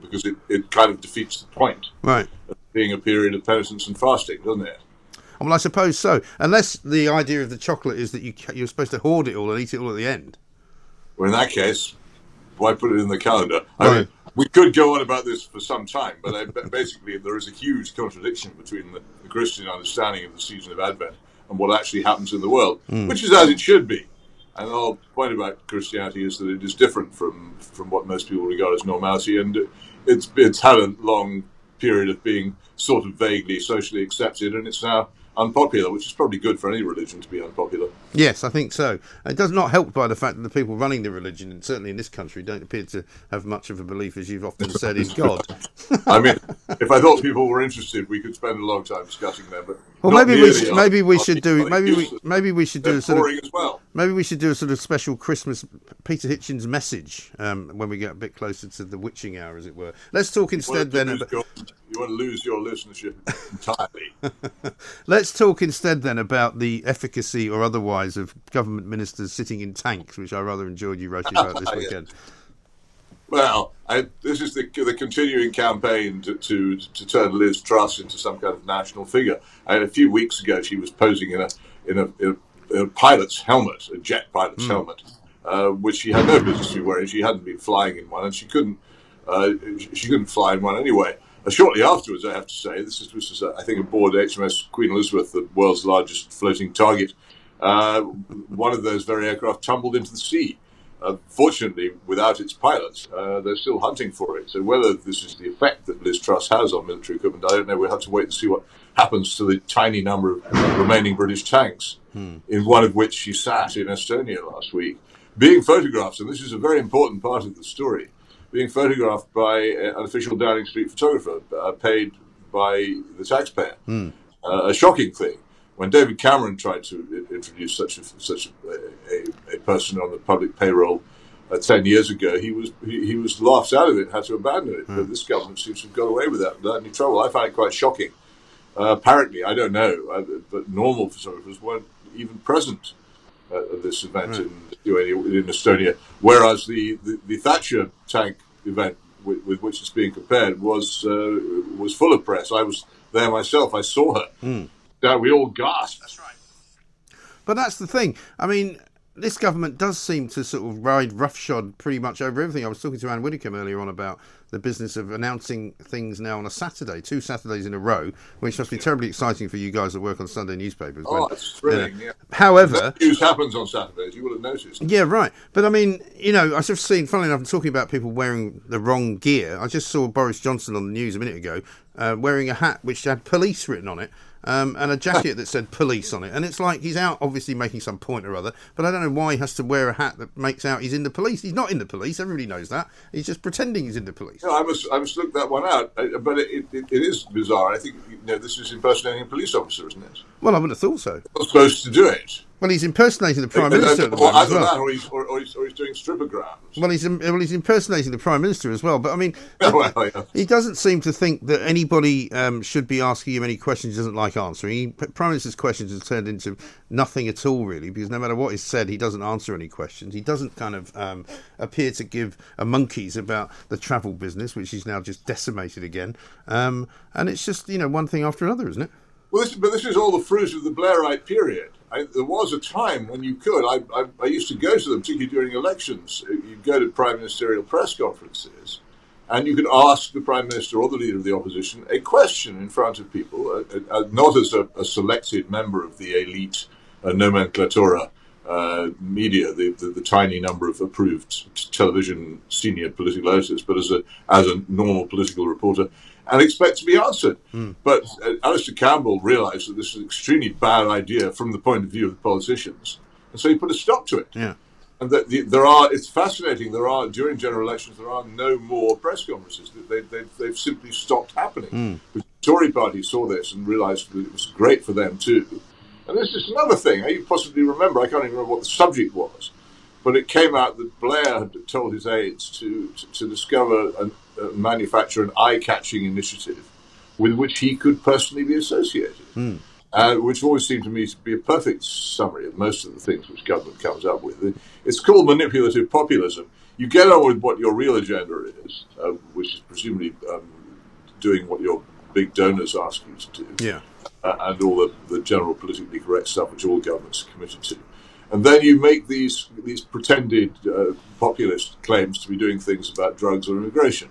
because it, it kind of defeats the point. Right. Of being a period of penitence and fasting, doesn't it? Well, I suppose so. Unless the idea of the chocolate is that you you're supposed to hoard it all and eat it all at the end. Well, in that case, why put it in the calendar? I mean, we could go on about this for some time, but I, basically, there is a huge contradiction between the, the Christian understanding of the season of Advent and what actually happens in the world, mm. which is as it should be. And the whole point about Christianity is that it is different from, from what most people regard as normality, and it's it's had a long period of being sort of vaguely socially accepted, and it's now unpopular, which is probably good for any religion to be unpopular. Yes, I think so. It does not help by the fact that the people running the religion, and certainly in this country, don't appear to have much of a belief, as you've often said, in [LAUGHS] God. I mean, if I thought people were interested, we could spend a long time discussing them. But well, maybe we should, maybe we should do maybe we maybe we should do a sort of well. maybe we should do a sort of special Christmas Peter Hitchens message um, when we get a bit closer to the witching hour, as it were. Let's talk instead then. About, your, you want to lose your listenership entirely. [LAUGHS] Let's talk instead then about the efficacy or otherwise of government ministers sitting in tanks, which I rather enjoyed you writing about this [LAUGHS] weekend. Well, I, this is the, the continuing campaign to, to, to turn Liz Truss into some kind of national figure. And a few weeks ago, she was posing in a in a, in a, in a pilot's helmet, a jet pilot's mm. helmet, uh, which she had no business to be wearing. She hadn't been flying in one, and she couldn't uh, she couldn't fly in one anyway. Uh, shortly afterwards, I have to say, this is, this is uh, I think, aboard HMS Queen Elizabeth, the world's largest floating target. Uh, one of those very aircraft tumbled into the sea. Uh, fortunately, without its pilots, uh, they're still hunting for it. So whether this is the effect that Liz Truss has on military equipment, I don't know. We'll have to wait and see what happens to the tiny number of remaining British tanks, hmm. in one of which she sat in Estonia last week, being photographed. And this is a very important part of the story. Being photographed by an official Downing Street photographer uh, paid by the taxpayer. Hmm. Uh, a shocking thing when David Cameron tried to introduce such a, such a, a, a person on the public payroll uh, ten years ago, he was he, he, was laughed out of it, had to abandon it. Mm. But this government seems to have got away with that without any trouble. I find it quite shocking. Uh, apparently, I don't know, uh, but normal photographers weren't even present at this event in, in Estonia, whereas the, the, the Thatcher tank event with, with, which it's being compared was uh, was full of press. I was there myself. I saw her. Mm that we all gasped. That's right. But that's the thing. I mean, this government does seem to sort of ride roughshod pretty much over everything. I was talking to Ann Widdecombe earlier on about the business of announcing things now on a Saturday, two Saturdays in a row, which must be terribly exciting for you guys that work on Sunday newspapers. Oh, when, it's thrilling, you know. yeah. However... That news happens on Saturdays, you will have noticed. Yeah, right. But I mean, you know, I've just seen, funnily enough, I'm talking about people wearing the wrong gear. I just saw Boris Johnson on the news a minute ago uh, wearing a hat which had police written on it um, and a [LAUGHS] jacket that said police on it. And it's like he's out, obviously making some point or other, but I don't know why he has to wear a hat that makes out he's in the police. He's not in the police. Everybody knows that. He's just pretending he's in the police. No, I must, I must look that one out. Uh, but it, it, it is bizarre. I think you know, this is impersonating a police officer, isn't it? Well, I would have thought so. Not supposed to do it. Well, he's impersonating the prime minister. Uh, well, either well. that, or he's, or, or, he's, or he's doing stripograms. Well, he's well, he's impersonating the prime minister as well. But I mean, [LAUGHS] well, yeah. he doesn't seem to think that anybody um, should be asking him any questions he doesn't like answering. He, prime minister's questions have turned into nothing at all, really, because no matter what is said, he doesn't answer any questions. He doesn't kind of um, appear to give a monkeys about the travel business, which he's now just decimated again. Um, and it's just you know one thing after another, isn't it? Well, this, but this is all the fruit of the Blairite period. I, there was a time when you could. I, I, I, used to go to them, particularly during elections. You'd go to prime ministerial press conferences, and you could ask the prime minister or the leader of the opposition a question in front of people, uh, uh, not as a, a, selected member of the elite uh, nomenclatura uh, media, the, the, the, tiny number of approved television senior political editors, but as a as a normal political reporter, and expect to be answered. Mm. But uh, Alastair Campbell realised that this is an extremely bad idea from the point of view of the politicians, and so he put a stop to it. Yeah. And that the, there are, it's fascinating. There are during general elections, there are no more press conferences. They, they, they've simply stopped happening. Mm. The Tory party saw this and realised that it was great for them too and this is another thing. You possibly remember, I can't even remember what the subject was, but it came out that Blair had told his aides to, to, to discover and uh, manufacture an eye catching initiative with which he could personally be associated. Mm. Uh, which always seemed to me to be a perfect summary of most of the things which government comes up with. It's called manipulative populism. You get on with what your real agenda is, uh, which is presumably um, doing what your big donors ask you to do. Yeah uh, and all the, the general politically correct stuff which all governments are committed to. And then you make these these pretended uh, populist claims to be doing things about drugs or immigration.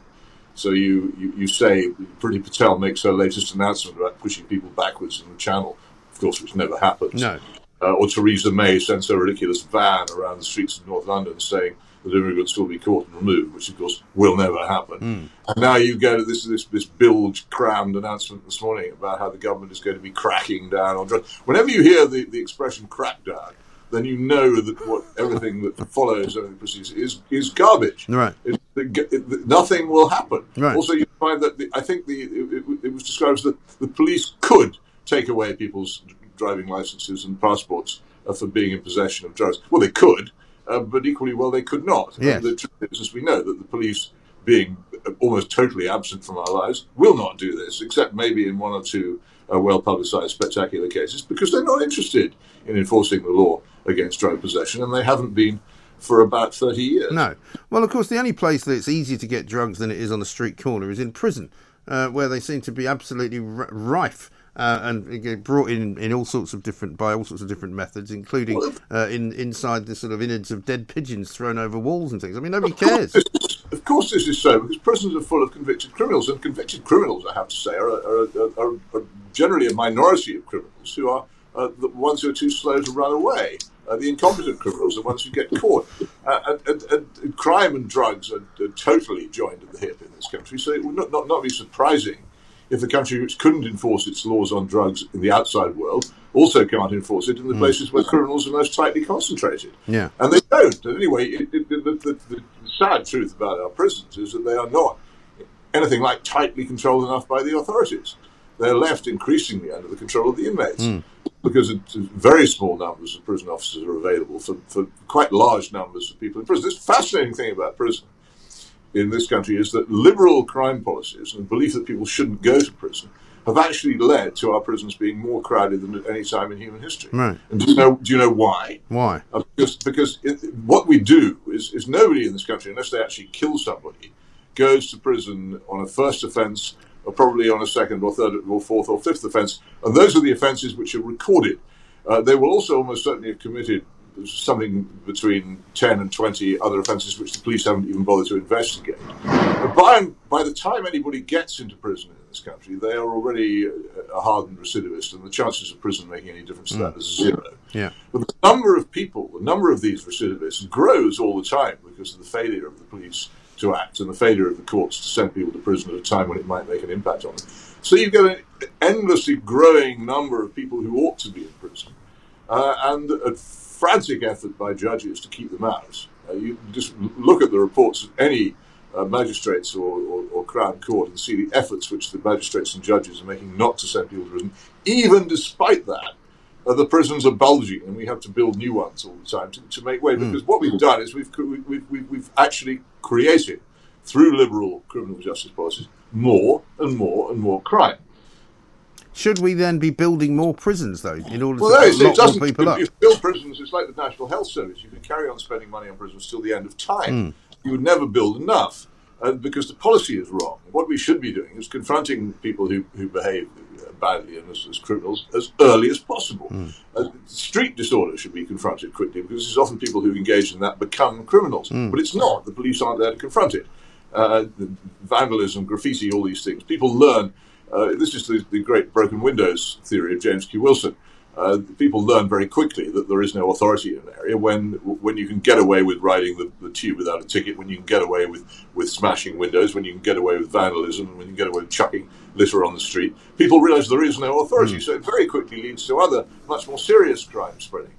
So you, you, you say Priti Patel makes her latest announcement about pushing people backwards in the channel, of course, which never happens. No. Uh, or Theresa May sends her ridiculous van around the streets of North London saying that immigrants will be caught and removed, which of course will never happen. Mm. And now you go to this this this bilge crammed announcement this morning about how the government is going to be cracking down on drugs. Whenever you hear the, the expression crackdown, then you know that what everything that follows and proceeds is is garbage. Right. It, it, it, nothing will happen. Right. Also, you find that the, I think the it, was described as that the police could take away people's driving licenses and passports uh, for being in possession of drugs. Well, they could, uh, but equally well they could not. Yes. And the truth is, as we know, that the police being almost totally absent from our lives, will not do this, except maybe in one or two uh, well publicized spectacular cases, because they're not interested in enforcing the law against drug possession, and they haven't been for about 30 years. No. Well, of course, the only place that it's easier to get drugs than it is on the street corner is in prison, uh, where they seem to be absolutely r- rife uh, and brought in in all sorts of different by all sorts of different methods, including uh, in inside the sort of innards of dead pigeons thrown over walls and things. I mean, nobody of cares. Course is, of course, this is so because prisons are full of convicted criminals, and convicted criminals, I have to say, are, are, are, are generally a minority of criminals who are uh, the ones who are too slow to run away. Uh, the incompetent criminals, the ones who get caught. Uh, and, and, and, crime and drugs are, are, totally joined at the hip in this country, so it would not, not, not be surprising if the country which couldn't enforce its laws on drugs in the outside world also can't enforce it in the mm. places where criminals are most tightly concentrated. Yeah. And they don't. And anyway, it, it, the, the, the, sad truth about our prisons is that they are not anything like tightly controlled enough by the authorities. They're left increasingly under the control of the inmates. Mm. Because very small numbers of prison officers are available for, for quite large numbers of people in prison. This fascinating thing about prison in this country is that liberal crime policies and the belief that people shouldn't go to prison have actually led to our prisons being more crowded than at any time in human history. Right. And do you know? Do you know why? Why? Uh, because because it, what we do is, is nobody in this country, unless they actually kill somebody, goes to prison on a first offence, or probably on a second or third or fourth or fifth offence, and those are the offences which are recorded. Uh, they will also almost certainly have committed something between 10 and 20 other offences which the police haven't even bothered to investigate. But by, by the time anybody gets into prison in this country, they are already a hardened recidivist, and the chances of prison making any difference to that Mm. is zero. Yeah. But the number of people, the number of these recidivists grows all the time because of the failure of the police to act and the failure of the courts to send people to prison at a time when it might make an impact on them. So you've got an endlessly growing number of people who ought to be in prison. Uh, and a frantic effort by judges to keep them out. Uh, you just look at the reports of any uh, magistrates or, or, or, Crown Court and see the efforts which the magistrates and judges are making not to send people to prison. Even despite that, uh, the prisons are bulging and we have to build new ones all the time to, to make way. Because what we've done is we've, we've, we've, we've actually created, through liberal criminal justice policies, more and more and more crime. Should we then be building more prisons, though, in order well, to no, lock it doesn't. more people if up? you build prisons, it's like the National Health Service. You can carry on spending money on prisons till the end of time. Mm. You would never build enough uh, because the policy is wrong. What we should be doing is confronting people who, who behave badly and as, as criminals as early as possible. Uh, street disorder should be confronted quickly because it's often people who engage in that become criminals. But it's not. The police aren't there to confront it. Uh, vandalism, graffiti, all these things. People learn. Uh, this is the, the great broken windows theory of James Q. Wilson. Uh, people learn very quickly that there is no authority in an area when when you can get away with riding the, the tube without a ticket, when you can get away with, with smashing windows, when you can get away with vandalism, when you can get away with chucking litter on the street. People realise there is no authority, so it very quickly leads to other much more serious crime spreading.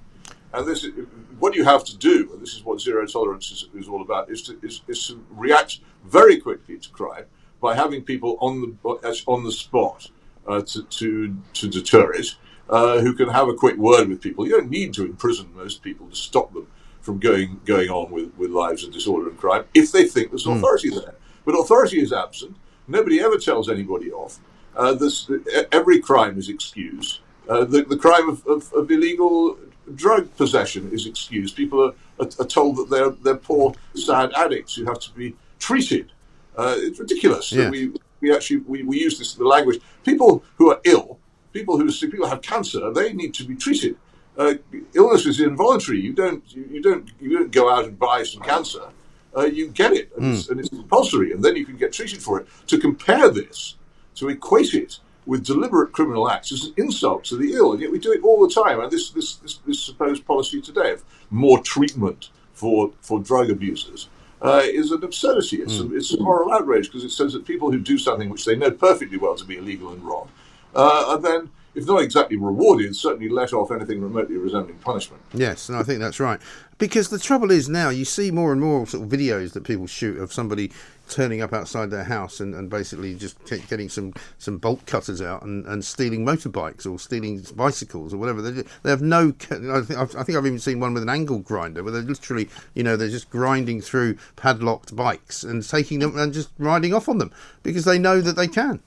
And this is what you have to do, and this is what zero tolerance is, is all about, is to, is, is to react very quickly to crime by having people on the on the spot uh, to, to to deter it, uh, who can have a quick word with people. You don't need to imprison most people to stop them from going going on with, with lives of disorder and crime if they think there's authority there. But authority is absent. Nobody ever tells anybody off. Uh, this, every crime is excused. Uh, the, the crime of, of, of illegal drug possession is excused. People are, are, are told that they're they're poor, sad addicts who have to be treated. Uh, it's ridiculous. Yeah. that We we actually we, we use this the language. People who are ill, people who people have cancer, they need to be treated. Uh, illness is involuntary. You don't you, don't you don't go out and buy some cancer. Uh, you get it, and, it's, and it's compulsory, and then you can get treated for it. To compare this, to equate it with deliberate criminal acts is an insult to the ill, and yet we do it all the time. And this this this, this supposed policy today of more treatment for for drug abusers uh, is an absurdity. It's, a, it's a moral outrage because it says that people who do something which they know perfectly well to be illegal and wrong uh, are then, if not exactly rewarded, certainly let off anything remotely resembling punishment. Yes, and I think that's right. Because the trouble is now you see more and more sort of videos that people shoot of somebody turning up outside their house and, and basically just get- getting some, some bolt cutters out and, and stealing motorbikes or stealing bicycles or whatever. They, they have no. I think, I've, I think I've even seen one with an angle grinder where they're literally, you know, they're just grinding through padlocked bikes and taking them and just riding off on them because they know that they can.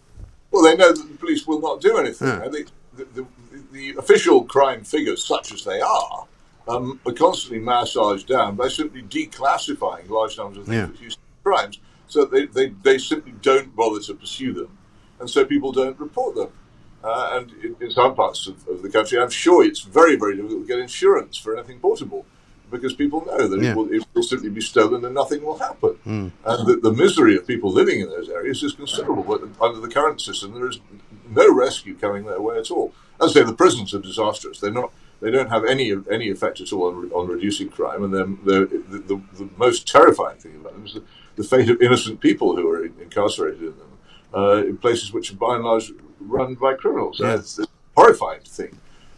Well, they know that the police will not do anything. Yeah. The, the, the, official crime figures, such as they are, um, are constantly massaged down by simply declassifying large numbers of things Yeah. which used to be crimes. So they, they, they simply don't bother to pursue them. And so people don't report them. Uh, and in, in some parts of, of the country, I'm sure it's very, very difficult to get insurance for anything portable because people know that Yeah. it, will, it will simply be stolen and nothing will happen. Mm. And the, the misery of people living in those areas is considerable. But under the current system, there is no rescue coming their way at all. As I say, the prisons are disastrous. They're not. They don't have any any effect at all on, on reducing crime. And then they're, the, the, the most terrifying thing about them is the, the fate of innocent people who are incarcerated in them uh, in places which are by and large run by criminals. Yeah. It's a horrifying to think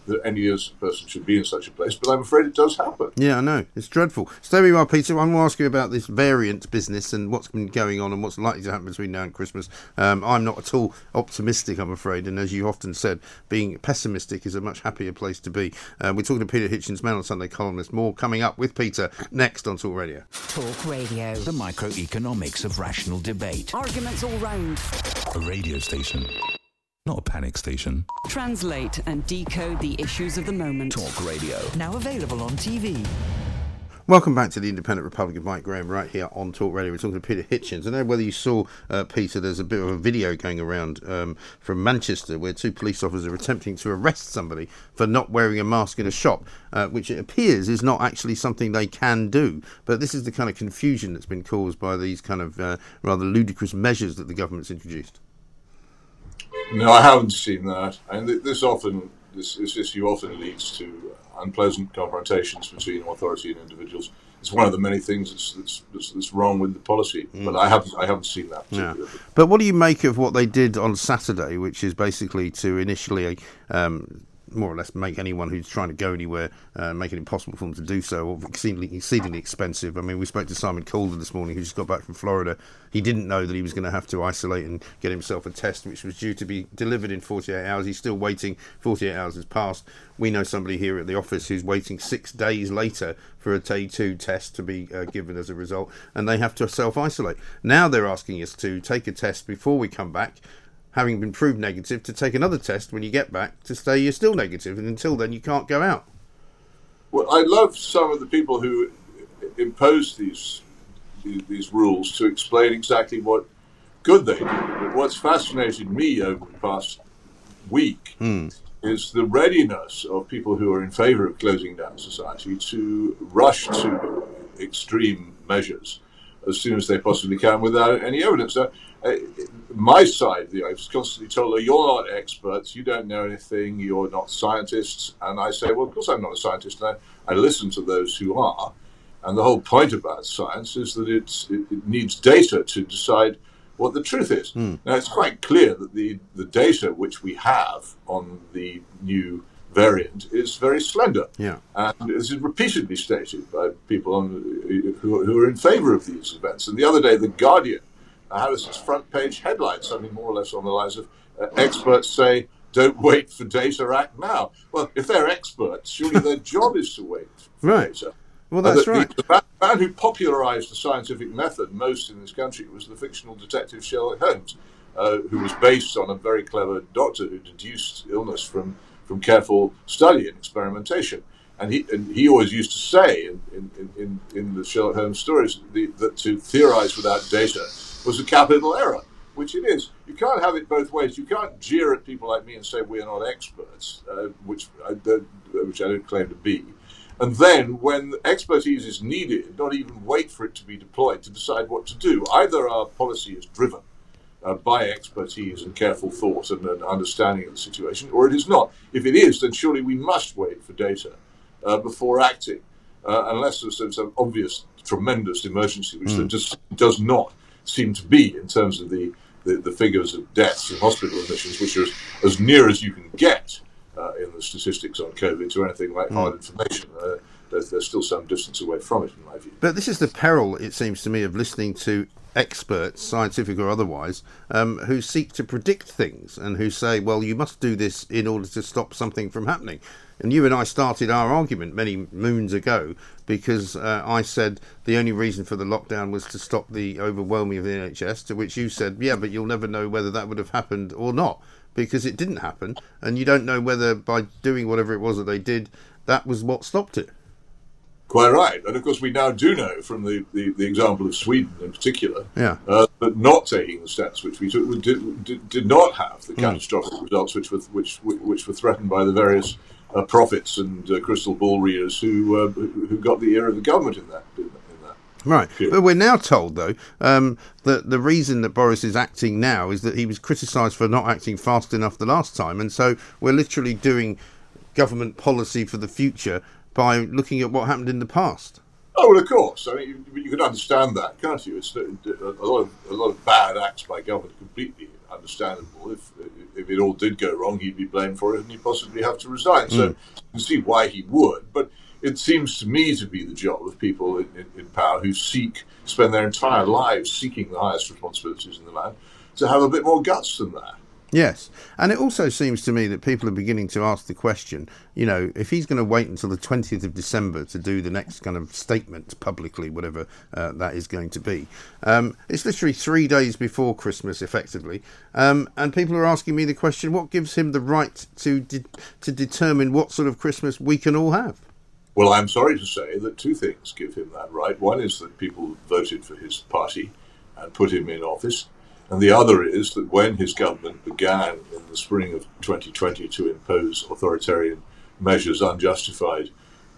that any innocent person should be in such a place. But I'm afraid it does happen. Yeah, I know. It's dreadful. Stay where you are, Peter. I'm going to ask you about this variant business and what's been going on and what's likely to happen between now and Christmas. Um, I'm not at all optimistic, I'm afraid. And as you often said, being pessimistic is a much happier place to be. Uh, we're talking to Peter Hitchens, Mail on Sunday columnist. More coming up with Peter next on Talk Radio. Talk Radio. The microeconomics of rational debate. Arguments all round. A radio station, not a panic station. Translate and decode the issues of the moment. Talk Radio. Now available on TV. Welcome back to the Independent Republic of Mike Graham right here on Talk Radio. We're talking to Peter Hitchens. I don't know whether you saw, uh, Peter, there's a bit of a video going around um, from Manchester where two police officers are attempting to arrest somebody for not wearing a mask in a shop, uh, which it appears is not actually something they can do. But this is the kind of confusion that's been caused by these kind of uh, rather ludicrous measures that the government's introduced. No, I haven't seen that. And this often, this, this issue often leads to unpleasant confrontations between authority and individuals. It's one of the many things that's that's, that's, that's wrong with the policy. But I haven't, I haven't seen that. Yeah. But what do you make of what they did on Saturday, which is basically to initially, um, more or less, make anyone who's trying to go anywhere uh, make it impossible for them to do so, or exceedingly, exceedingly expensive? I mean, we spoke to Simon Calder this morning, who just got back from Florida. He didn't know that he was going to have to isolate and get himself a test, which was due to be delivered in 48 hours. He's still waiting. 48 hours has passed. We know somebody here at the office who's waiting six days later for a T2 test to be uh, given as a result, and they have to self isolate. Now they're asking us to take a test before we come back, having been proved negative, to take another test when you get back to say you're still negative, and until then you can't go out. Well, I love some of the people who impose these these, rules to explain exactly what good they do. But what's fascinated me over the past week hmm. is the readiness of people who are in favour of closing down society to rush to extreme measures as soon as they possibly can without any evidence. Now, Uh, my side, you know, I was constantly told, oh, you're not experts, you don't know anything, you're not scientists. And I say, well, of course I'm not a scientist. And I, I listen to those who are. And the whole point about science is that it's, it, it needs data to decide what the truth is. Hmm. Now, it's quite clear that the, the data which we have on the new variant is very slender. Yeah. And this is repeatedly stated by people on, who, who are in favour of these events. And the other day, The Guardian had its front page headline, something more or less on the lines of uh, experts say, don't wait for data, act now. Well, if they're experts, surely their [LAUGHS] job is to wait for Right. data. Well, that's the, right. The, the man, man who popularised the scientific method most in this country was the fictional detective Sherlock Holmes, uh, who was based on a very clever doctor who deduced illness from, from careful study and experimentation. And he, and he always used to say in, in, in, in the Sherlock Holmes stories the, that to theorise without data was a capital error, which it is. You can't have it both ways. You can't jeer at people like me and say we're not experts, uh, which, I, don't- which I don't claim to be. And then, when expertise is needed, not even wait for it to be deployed to decide what to do. Either our policy is driven uh, by expertise and careful thought and an understanding of the situation, or it is not. If it is, then surely we must wait for data uh, before acting, uh, unless there's some, obvious, tremendous emergency, which there just does not seem to be in terms of the, the, the figures of deaths and hospital admissions, which are as, as near as you can get uh, in the statistics on COVID to anything like hard information. Uh, there's, there's still some distance away from it, in my view. But this is the peril, it seems to me, of listening to experts, scientific or otherwise, um, who seek to predict things and who say, well, you must do this in order to stop something from happening. And you and I started our argument many moons ago because uh, I said the only reason for the lockdown was to stop the overwhelming of the NHS, to which you said, yeah, but you'll never know whether that would have happened or not because it didn't happen. And you don't know whether by doing whatever it was that they did, that was what stopped it. Quite right. And of course, we now do know from the, the, the example of Sweden in particular Yeah. uh, that not taking the steps which we took did, did, did not have the Hmm. catastrophic results which were, which, which were threatened by the various uh, prophets and uh, crystal ball readers who, uh, who got the ear of the government in that. In that. Right, but we're now told though um, that the reason that Boris is acting now is that he was criticised for not acting fast enough the last time, and so we're literally doing government policy for the future by looking at what happened in the past. Oh well, of course. I mean, you, you can understand that, can't you? It's uh, a lot of a lot of bad acts by government, completely understandable. If if it all did go wrong, he'd be blamed for it, and he'd possibly have to resign. So Mm. you can see why he would. But it seems to me to be the job of people in, in, in power who seek spend their entire lives seeking the highest responsibilities in the land to have a bit more guts than that. Yes, and it also seems to me that people are beginning to ask the question. You know, if he's going to wait until the twentieth of December to do the next kind of statement publicly, whatever uh, that is going to be, um, it's literally three days before Christmas, effectively, um, and people are asking me the question: What gives him the right to de- to determine what sort of Christmas we can all have? Well, I'm sorry to say that two things give him that right. One is that people voted for his party and put him in office. And the other is that when his government began in the spring of 2020 to impose authoritarian measures unjustified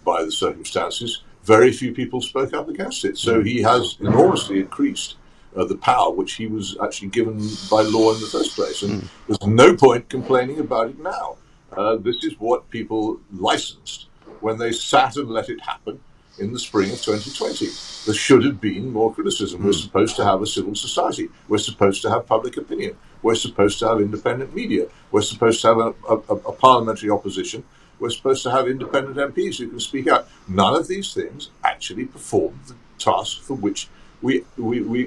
by the circumstances, very few people spoke up against it. So he has enormously increased uh, the power which he was actually given by law in the first place. And there's no point complaining about it now. Uh, this is what people licensed when they sat and let it happen in the spring of 2020. There should have been more criticism. We're hmm. supposed to have a civil society. We're supposed to have public opinion. We're supposed to have independent media. We're supposed to have a, a, a parliamentary opposition. We're supposed to have independent MPs who can speak out. None of these things actually perform the task for which we, we, we,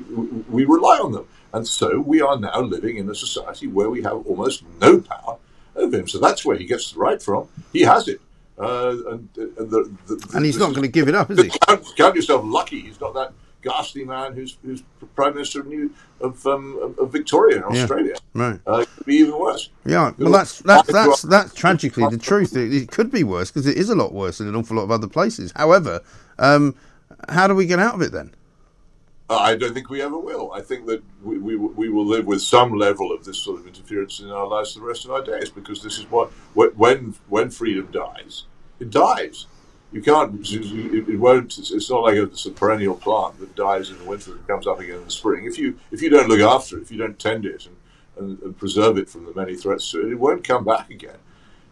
we rely on them. And so we are now living in a society where we have almost no power over him. So that's where he gets the right from. He has it. Uh, and, and, the, the, And he's not going to give it up, is he? Count, count yourself lucky. He's not that ghastly man who's, who's prime minister of, New, of, um, of- Victoria in Yeah, Australia. right. Uh, it could be even worse. Yeah, well, that's that's [LAUGHS] that's that's tragically the truth. It, it could be worse because it is a lot worse in an awful lot of other places. However, um, how do we get out of it then? I don't think we ever will. I think that we, we, we will live with some level of this sort of interference in our lives for the rest of our days because this is what when when freedom dies, it dies. You can't. It, won't. It's not like a, it's a perennial plant that dies in the winter and comes up again in the spring. If you if you don't look after it, if you don't tend it and, and, and preserve it from the many threats to it, it won't come back again.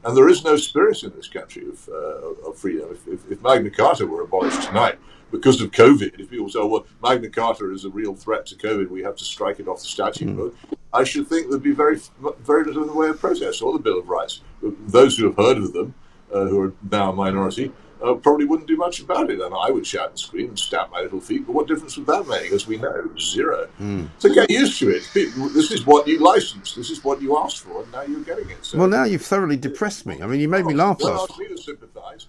And there is no spirit in this country of, uh, of freedom. If, if, if Magna Carta were abolished tonight, because of COVID, if people say, well, Magna Carta is a real threat to COVID, we have to strike it off the statute book, mm. I should think there'd be very, very little in the way of protest or the Bill of Rights. Those who have heard of them, who are now a minority, uh, probably wouldn't do much about it. And I would shout and scream and stamp my little feet, but what difference would that make? As we know, zero. Mm. So get used to it. This is what you licensed. This is what you asked for, and now you're getting it. So, well, now you've thoroughly depressed me. I mean, you made me laugh last. Me to sympathise.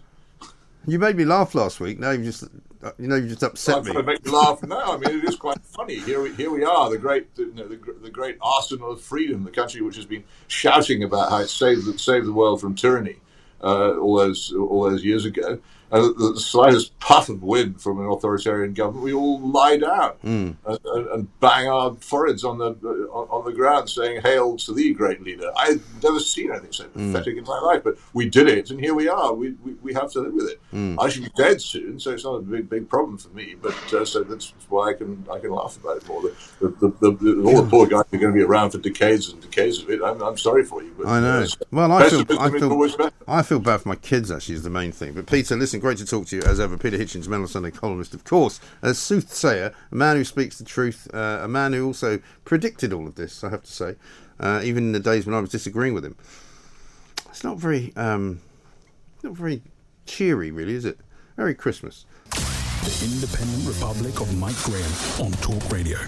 You made me laugh last week. Now you've just, uh, you know, you just upset well, me. make me laugh now. I mean, it is quite funny. Here, we, here we are, the great, you know, the, the, great arsenal of freedom, the country which has been shouting about how it saved, saved the world from tyranny uh, all those all those years ago and the slightest puff of wind from an authoritarian government, we all lie down mm. and, and, bang our foreheads on the on, on, the ground, saying "Hail to thee, great leader." I've never seen anything so hmm. pathetic mm. in my life, but we did it, and here we are. We, we, we have to live with it. Mm. I should be dead soon, so it's not a big big problem for me. But uh, so that's why I can I can laugh about it more. The, the, the, the all the poor guys are going to be around for decades and decades of it. I'm, I'm sorry for you. But, I know. Uh, well, I feel I feel, I feel bad for my kids. Actually, is the main thing. But Peter, listen great to talk to you as ever. Peter Hitchens, on Sunday columnist, of course, a soothsayer, a man who speaks the truth, uh, a man who also predicted all of this, I have to say, uh, even in the days when I was disagreeing with him. It's not very, um, not very cheery, really, is it? Merry Christmas. The Independent Republic of Mike Graham on Talk Radio.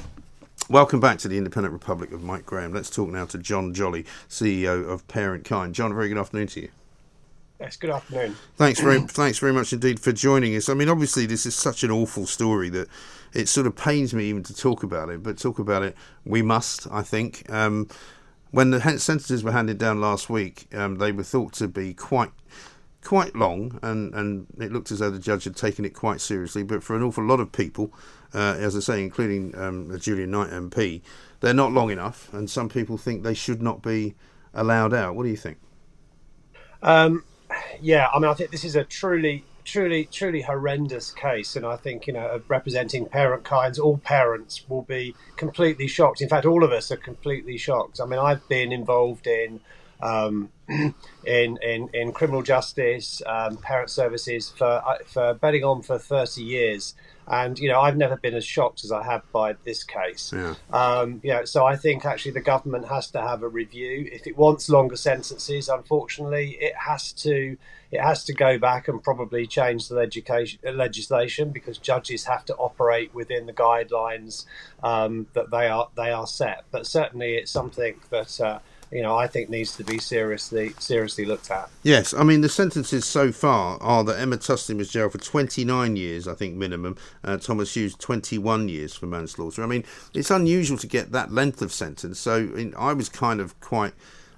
Welcome back to the Independent Republic of Mike Graham. Let's talk now to John Jolly, CEO of Parentkind. John, very good afternoon to you. Yes, good afternoon. Thanks very, thanks very much indeed for joining us. I mean, obviously, this is such an awful story that it sort of pains me even to talk about it, but talk about it we must, I think. Um, when the sentences were handed down last week, um, they were thought to be quite quite long, and, and it looked as though the judge had taken it quite seriously. But for an awful lot of people, uh, as I say, including um, the Julian Knight MP, they're not long enough, and some people think they should not be allowed out. What do you think? Um, yeah, I mean, I think this is a truly, truly, truly horrendous case, and I think you know, representing parent kinds, all parents will be completely shocked. In fact, all of us are completely shocked. I mean, I've been involved in. Um, in, in in criminal justice, um, parent services for uh, for betting on for thirty years, and you know I've never been as shocked as I have by this case. Yeah. Um, you know, so I think actually the government has to have a review. If it wants longer sentences, unfortunately, it has to it has to go back and probably change the legislation, legislation because judges have to operate within the guidelines um, that they are they are set. But certainly, it's something that. Uh, you know, I think needs to be seriously seriously looked at. Yes, I mean the sentences so far are that Emma Tustin was jailed for 29 years, I think minimum. Uh, Thomas Hughes 21 years for manslaughter. I mean, it's unusual to get that length of sentence. So I was kind of quite.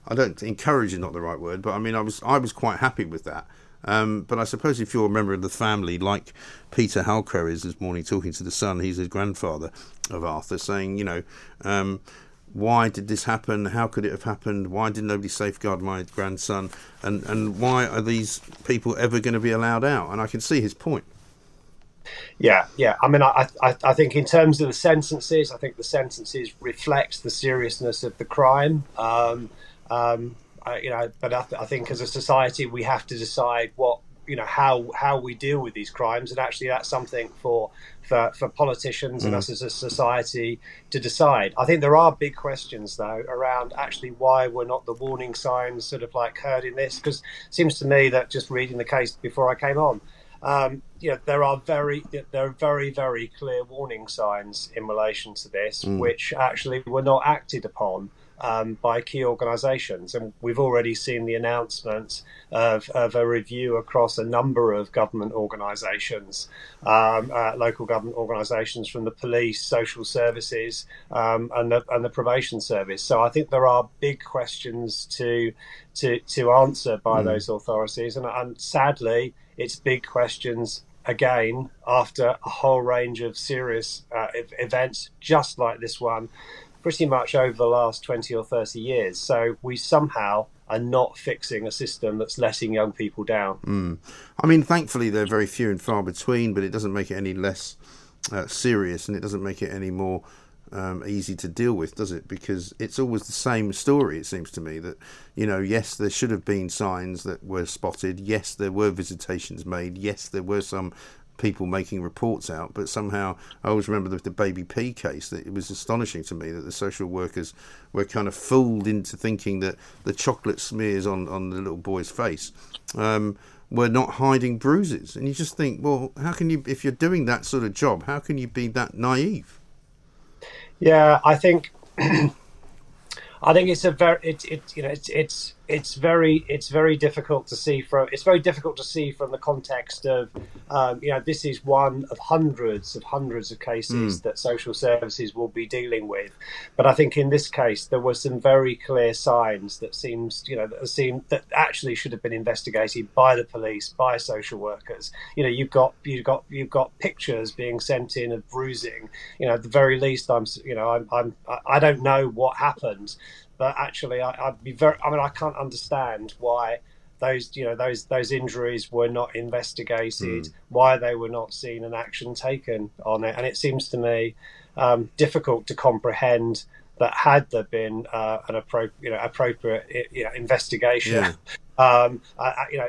I don't encourage is not the right word, but I mean I was I was quite happy with that. Um, but I suppose if you're a member of the family, like Peter Halcrow is this morning talking to the son, he's his grandfather of Arthur, saying, you know, um, why did this happen? How could it have happened? Why did nobody safeguard my grandson? And and why are these people ever going to be allowed out? And I can see his point. Yeah, yeah. I mean, I, I, I think in terms of the sentences, I think the sentences reflect the seriousness of the crime. Um, um, I, you know, but I, th- I think as a society, we have to decide what you know how how we deal with these crimes, and actually, that's something for for, for politicians mm. and us as a society to decide. I think there are big questions though around actually why were not the warning signs sort of like heard in this? Because it seems to me that just reading the case before I came on, um, you know, there are very there are very very clear warning signs in relation to this, mm. which actually were not acted upon um, by key organisations. And we've already seen the announcement of, of, a review across a number of government organisations, um, uh, local government organisations from the police, social services, um, and, the, and the probation service. So I think there are big questions to to, to answer by mm. those authorities. And, and sadly, it's big questions again after a whole range of serious uh, events, just like this one, pretty much over the last 20 or 30 years. So we somehow are not fixing a system that's letting young people down. Mm. I mean, thankfully, they're very few and far between, but it doesn't make it any less uh, serious and it doesn't make it any more um, easy to deal with, does it? Because it's always the same story, it seems to me, that, you know, yes, there should have been signs that were spotted. Yes, there were visitations made. Yes, there were some people making reports out, but somehow I always remember the, the baby P case that it was astonishing to me that the social workers were kind of fooled into thinking that the chocolate smears on, on the little boy's face um, were not hiding bruises. And you just think, well, how can you, if you're doing that sort of job, how can you be that naive? Yeah, I think. [CLEARS THROAT] I think it's a very it's it, you know it's it's it's very it's very difficult to see from it's very difficult to see from the context of um, you know this is one of hundreds of hundreds of cases mm. that social services will be dealing with. But i think in this case there were some very clear signs that seems you know that seem that actually should have been investigated by the police by social workers. You know you've got you've got you've got pictures being sent in of bruising. You know at the very least i'm you know i'm, I'm i don't know what happened but actually, I, would be very. I mean, I can't understand why those you know those those injuries were not investigated, mm. why they were not seen and action taken on it, and it seems to me um, difficult to comprehend that had there been uh, an appropriate, you know, appropriate you know, investigation, yeah um, you know,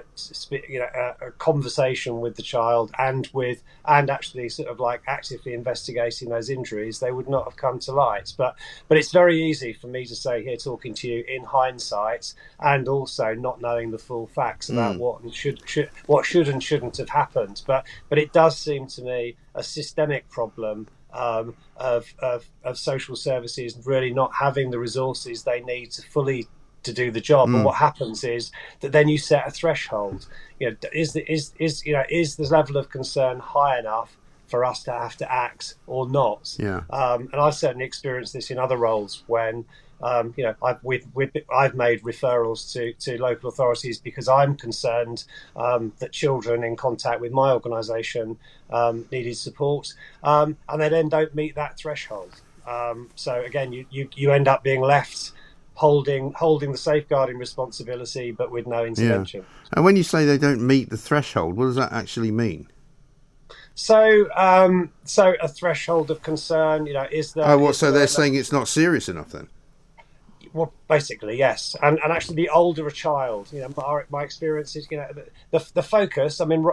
you know, a, a, conversation with the child and with and actually sort of like actively investigating those injuries, they would not have come to light. But but it's very easy for me to say here, talking to you in hindsight, and also not knowing the full facts about mm. what should, should what should and shouldn't have happened. But but it does seem to me a systemic problem um, of, of, of social services really not having the resources they need to fully to do the job. Mm. And what happens is that then you set a threshold. You know, is the, is is you know is the level of concern high enough for us to have to act or not? Yeah. Um, and I've certainly experienced this in other roles when. Um, you know, I've, we've, we've, I've made referrals to, to local authorities because I'm concerned um, that children in contact with my organisation um, needed support, um, and they then don't meet that threshold. Um, so again, you, you, you end up being left holding holding the safeguarding responsibility, but with no intervention. Yeah. And when you say they don't meet the threshold, what does that actually mean? So, um, so a threshold of concern, you know, is there? Oh, what? So they're saying it's not serious enough then? Well, basically, yes. And and actually, the older a child, you know, my, my experience is, you know, the the focus. I mean,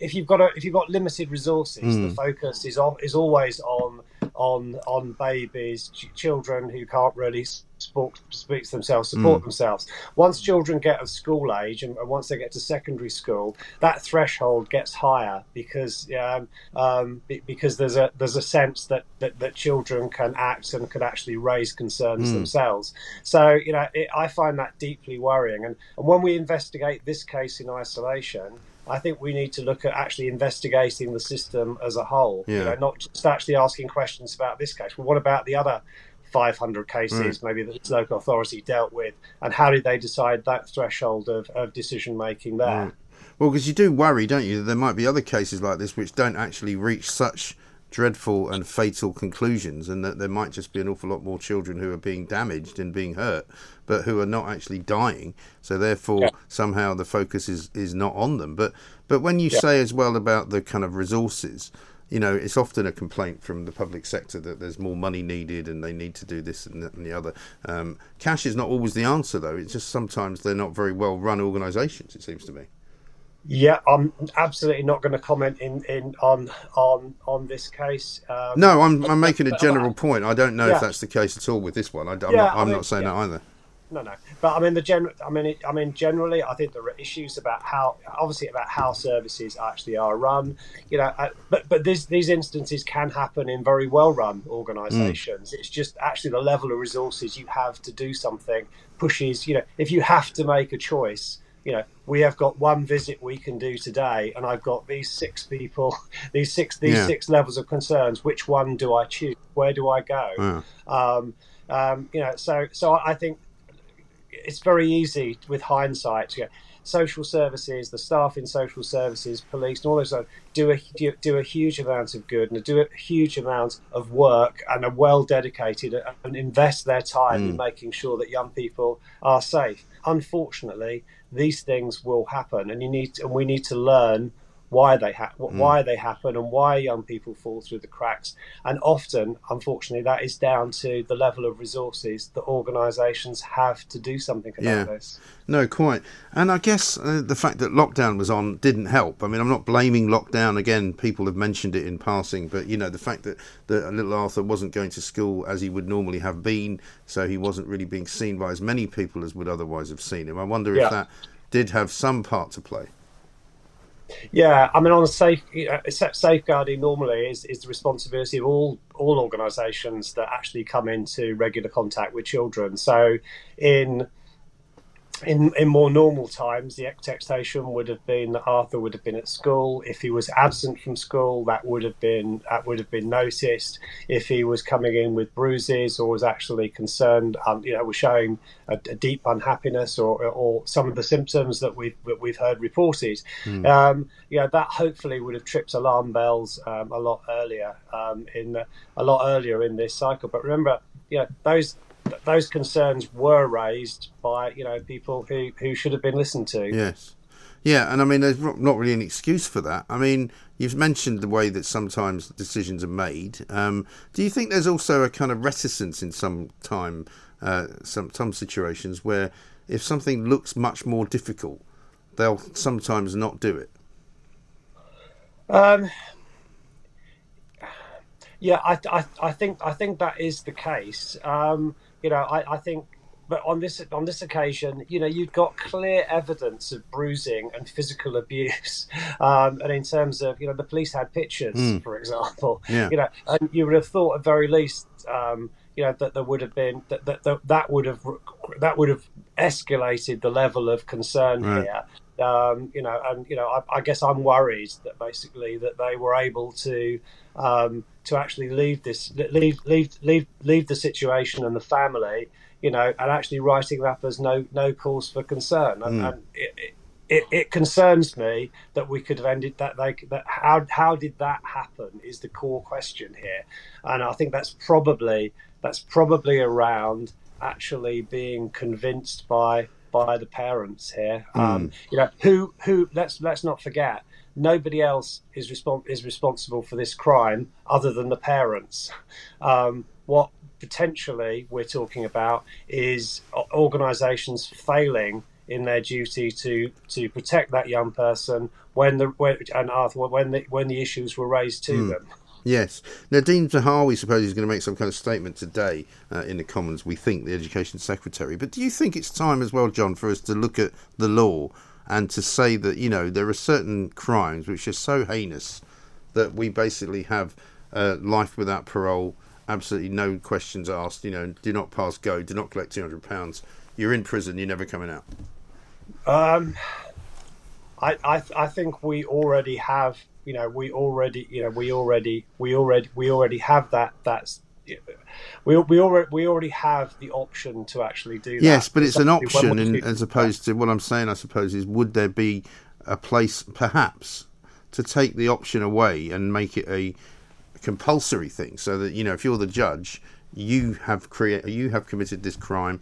if you've got a, if you've got limited resources, mm. the hmm. focus is on is always on on on babies, ch- children who can't really speak, speak to themselves, support mm. themselves. Once children get of school age and, and, once they get to secondary school, that threshold gets higher because um, um, because there's a there's a sense that, that, that children can act and could actually raise concerns mm. themselves. So you know, it, I find that deeply worrying. And, and when we investigate this case in isolation, I think we need to look at actually investigating the system as a whole. Yeah. You know, not just actually asking questions about this case. Well, what about the other 500 cases mm. maybe that the local authority dealt with, and how did they decide that threshold of, of decision making there? Mm. Well, because you do worry, don't you, that there might be other cases like this which don't actually reach such dreadful and fatal conclusions, and that there might just be an awful lot more children who are being damaged and being hurt, but who are not actually dying. So therefore, yeah. somehow the focus is is not on them. But but when you yeah. say as well about the kind of resources, you know, it's often a complaint from the public sector that there's more money needed and they need to do this and, and the other. Um, cash is not always the answer, though. It's just sometimes they're not very well run organisations. It seems to me. Yeah, I'm absolutely not going to comment in, in on on on this case. Um, no, I'm I'm making a general point. I don't know yeah. if that's the case at all with this one. I, am yeah, not, I'm I mean, not saying yeah. that either. No, no, but I mean the general. I mean, it, I mean generally, I think there are issues about how, obviously, about how services actually are run. You know, uh, but but these these instances can happen in very well run organisations. Mm. It's just actually the level of resources you have to do something pushes. You know, if you have to make a choice you know, we have got one visit we can do today, and I've got these six people, [LAUGHS] these six these yeah. six levels of concerns. Which one do I choose? Where do I go? Yeah. Um, um, you know, so so I think it's very easy with hindsight. You know, social services, the staff in social services, police, and all those do a do, do a huge amount of good and do a huge amount of work and are well dedicated and invest their time mm. in making sure that young people are safe. Unfortunately, these things will happen, and you need and we need to learn why they ha- mm. why they happen and why young people fall through the cracks. And often, unfortunately, that is down to the level of resources that organisations have to do something about yeah. this. No, quite. And I guess uh, the fact that lockdown was on didn't help. I mean, I'm not blaming lockdown again. People have mentioned it in passing, but you know, the fact that that little Arthur wasn't going to school as he would normally have been, so he wasn't really being seen by as many people as would otherwise have seen him. I wonder yeah. if that did have some part to play. Yeah, I mean, on a safe uh, safeguarding normally is, is the responsibility of all all organisations that actually come into regular contact with children. So, in in in more normal times, the expectation would have been that Arthur would have been at school. If he was absent from school, that would have been that would have been noticed. If he was coming in with bruises or was actually concerned, um, you know, was showing a, a, deep unhappiness or or some of the symptoms that we've that we've heard reported, mm. um, you know, that hopefully would have tripped alarm bells um, a lot earlier um, in a lot earlier in this cycle. But remember, you know, those those concerns were raised by you know people who who should have been listened to. Yes. Yeah, and I mean, there's not really an excuse for that. I mean, you've mentioned the way that sometimes decisions are made. Um, do you think there's also a kind of reticence in some time, uh, some some situations where if something looks much more difficult, they'll sometimes not do it? Um, yeah, I, I, I think I think that is the case. Um, you know, I, I think but on this on this occasion, you know, you've got clear evidence of bruising and physical abuse. [LAUGHS] Um, and in terms of, you know, the police had pictures, mm. for example. Yeah. You know, and you would have thought at very least, um, you know, that there would have been that that, that, would have that would have escalated the level of concern right. here. Um, you know, and you know, I, I, guess I'm worried that basically that they were able to um, to actually leave this, leave, leave, leave, leave the situation and the family, you know, and actually writing that as no, no cause for concern. And, mm. and it, it, it, concerns me that we could have ended that. They, that how how did that happen is the core question here, and I think that's probably that's probably around actually being convinced by by the parents here. Mm. Um, you know, who who let's let's not forget nobody else is, respons- is responsible for this crime other than the parents. Um, what potentially we're talking about is organisations failing in their duty to to protect that young person when the when, and Arthur when the when the issues were raised to mm. them. Yes. Now, Nadhim Zahawi suppose he's going to make some kind of statement today uh, in the Commons. We think the Education Secretary. But do you think it's time as well, John, for us to look at the law and to say that you know there are certain crimes which are so heinous that we basically have uh, life without parole, absolutely no questions asked. You know, do not pass go, do not collect two hundred pounds. You're in prison. You're never coming out. Um, I, I I think we already have. You know, we already you know we already we already we already have that that's we we already we already have the option to actually do that. Yes, but it's, an option, in, as opposed to what I'm saying. I suppose is would there be a place perhaps to take the option away and make it a compulsory thing, so that you know if you're the judge, you have create you have committed this crime,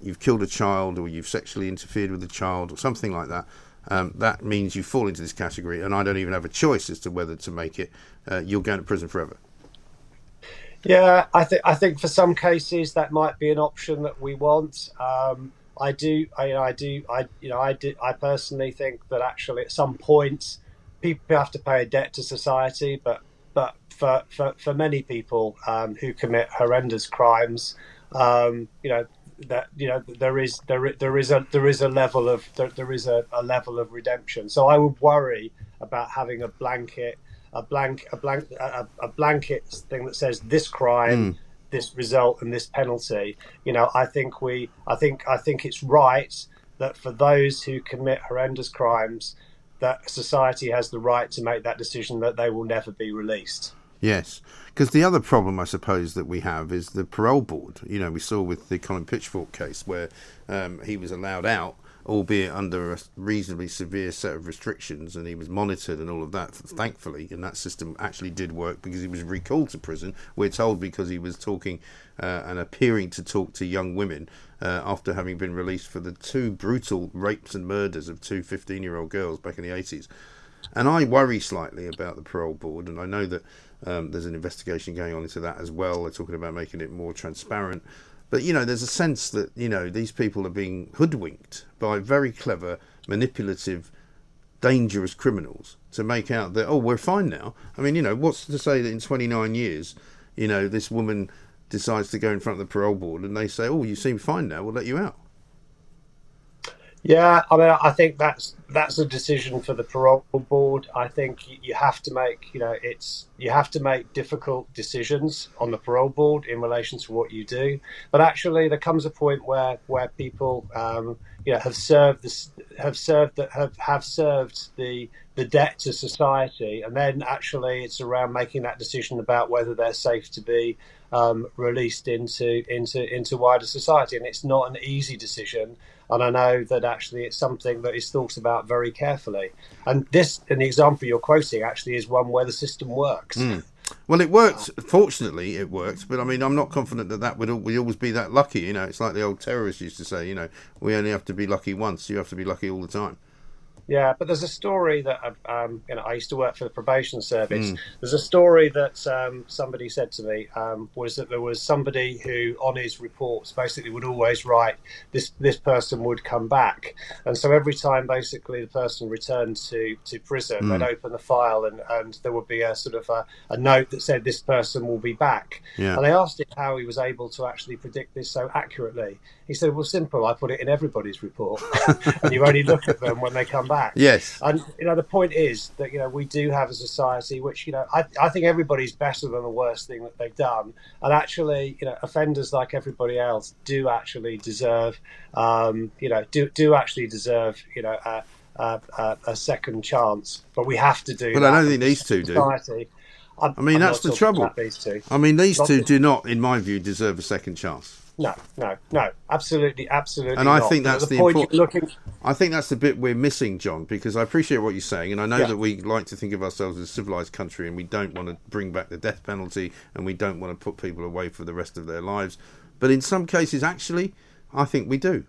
you've killed a child or you've sexually interfered with a child or something like that. Um, that means you fall into this category, and I don't even have a choice as to whether to make it. Uh, you're going to prison forever. Yeah, I think I think for some cases that might be an option that we want. Um, I do, I, I do, I you know, I do, I personally think that actually at some point people have to pay a debt to society, but but for for, for many people um, who commit horrendous crimes, um, you know, that you know there is there there is a there is a level of there, there is a, a level of redemption. So I would worry about having a blanket a blank a blank a, a blanket thing that says this crime. Mm. This result and this penalty, you know, I think we, I think, I think it's right that for those who commit horrendous crimes, that society has the right to make that decision that they will never be released. Yes, because the other problem, I suppose, that we have is the parole board. You know, we saw with the Colin Pitchfork case where um, he was allowed out albeit under a reasonably severe set of restrictions, and he was monitored and all of that. Thankfully, and that system actually did work because he was recalled to prison. We're told because he was talking uh, and appearing to talk to young women uh, after having been released for the two brutal rapes and murders of two 15 year old girls back in the 80s. And I worry slightly about the parole board, and I know that um, there's an investigation going on into that as well. They're talking about making it more transparent. But you know, there's a sense that you know these people are being hoodwinked by very clever, manipulative, dangerous criminals to make out that oh we're fine now. I mean, you know, what's to say that in 29 years, you know, this woman decides to go in front of the parole board and they say, oh, you seem fine now, we'll let you out. Yeah, I mean, I think that's that's a decision for the parole board. I think you have to make, you know, it's you have to make difficult decisions on the parole board in relation to what you do. But actually, there comes a point where where people, um, you know, have served this, have served that have have served the the debt to society, and then actually it's around making that decision about whether they're safe to be um, released into into into wider society. And it's not an easy decision and I know that actually it's something that is thought about very carefully. And this, an example you're quoting, actually is one where the system works. Mm. Well, it worked. Fortunately, it worked. But I mean, I'm not confident that that would we always be that lucky. You know, it's like the old terrorists used to say. You know, we only have to be lucky once. You have to be lucky all the time. Yeah, but there's a story that um, you know I used to work for the probation service. Mm. There's a story that um, somebody said to me um, was that there was somebody who on his reports basically would always write this this person would come back, and so every time basically the person returned to to prison, mm. they'd open the file and, and there would be a sort of a, a note that said this person will be back. Yeah. And I asked him how he was able to actually predict this so accurately. He said, "Well, simple. I put it in everybody's report, [LAUGHS] and you only look at them when they come back." Yes. And you know, the point is that you know we do have a society which you know I, I think everybody's better than the worst thing that they've done, and actually you know offenders like everybody else do actually deserve um, you know do do actually deserve you know a, a, a second chance, but we have to do. But I don't think these two society. do. I'm, i mean, I'm that's the trouble. These two. I mean, these not two do not, in my view, deserve a second chance. No, no, no, absolutely, absolutely. And I think that's the, the important. Looking... I think that's the bit we're missing, John, because I appreciate what you're saying, and I know yeah. that we like to think of ourselves as a civilized country, and we don't want to bring back the death penalty, and we don't want to put people away for the rest of their lives. But in some cases, actually, I think we do.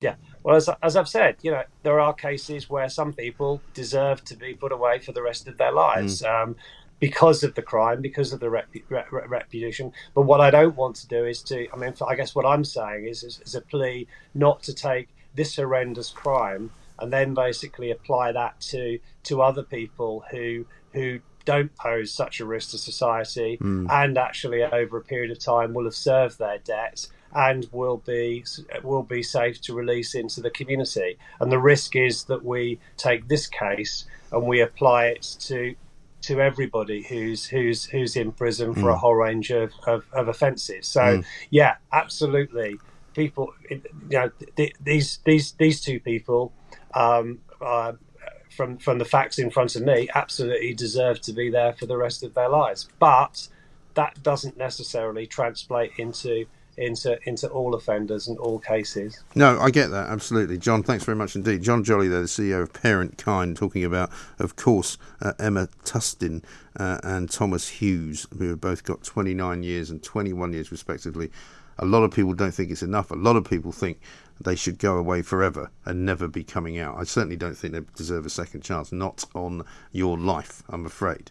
Yeah. Well, as, as I've said, you know, there are cases where some people deserve to be put away for the rest of their lives. Mm. Um, because of the crime, because of the rep- rep- reputation. But what I don't want to do is to, I mean, I guess what I'm saying is, is, is a plea not to take this horrendous crime and then basically apply that to to other people who who don't pose such a risk to society mm. and actually over a period of time will have served their debts and will be will be safe to release into the community and the risk is that we take this case and we apply it to to everybody who's who's who's in prison for mm. a whole range of, of, of offences. So mm. yeah, absolutely, people, you know, th- these these these two people, um, uh, from from the facts in front of me, absolutely deserve to be there for the rest of their lives. But that doesn't necessarily translate into into into all offenders and all cases. No, I get that absolutely, John. Thanks very much indeed, John Jolly, there, the CEO of Parentkind, talking about, of course, uh, Emma Tustin uh, and Thomas Hughes, who have both got 29 years and 21 years respectively. A lot of people don't think it's enough. A lot of people think they should go away forever and never be coming out. I certainly don't think they deserve a second chance. Not on your life, I'm afraid.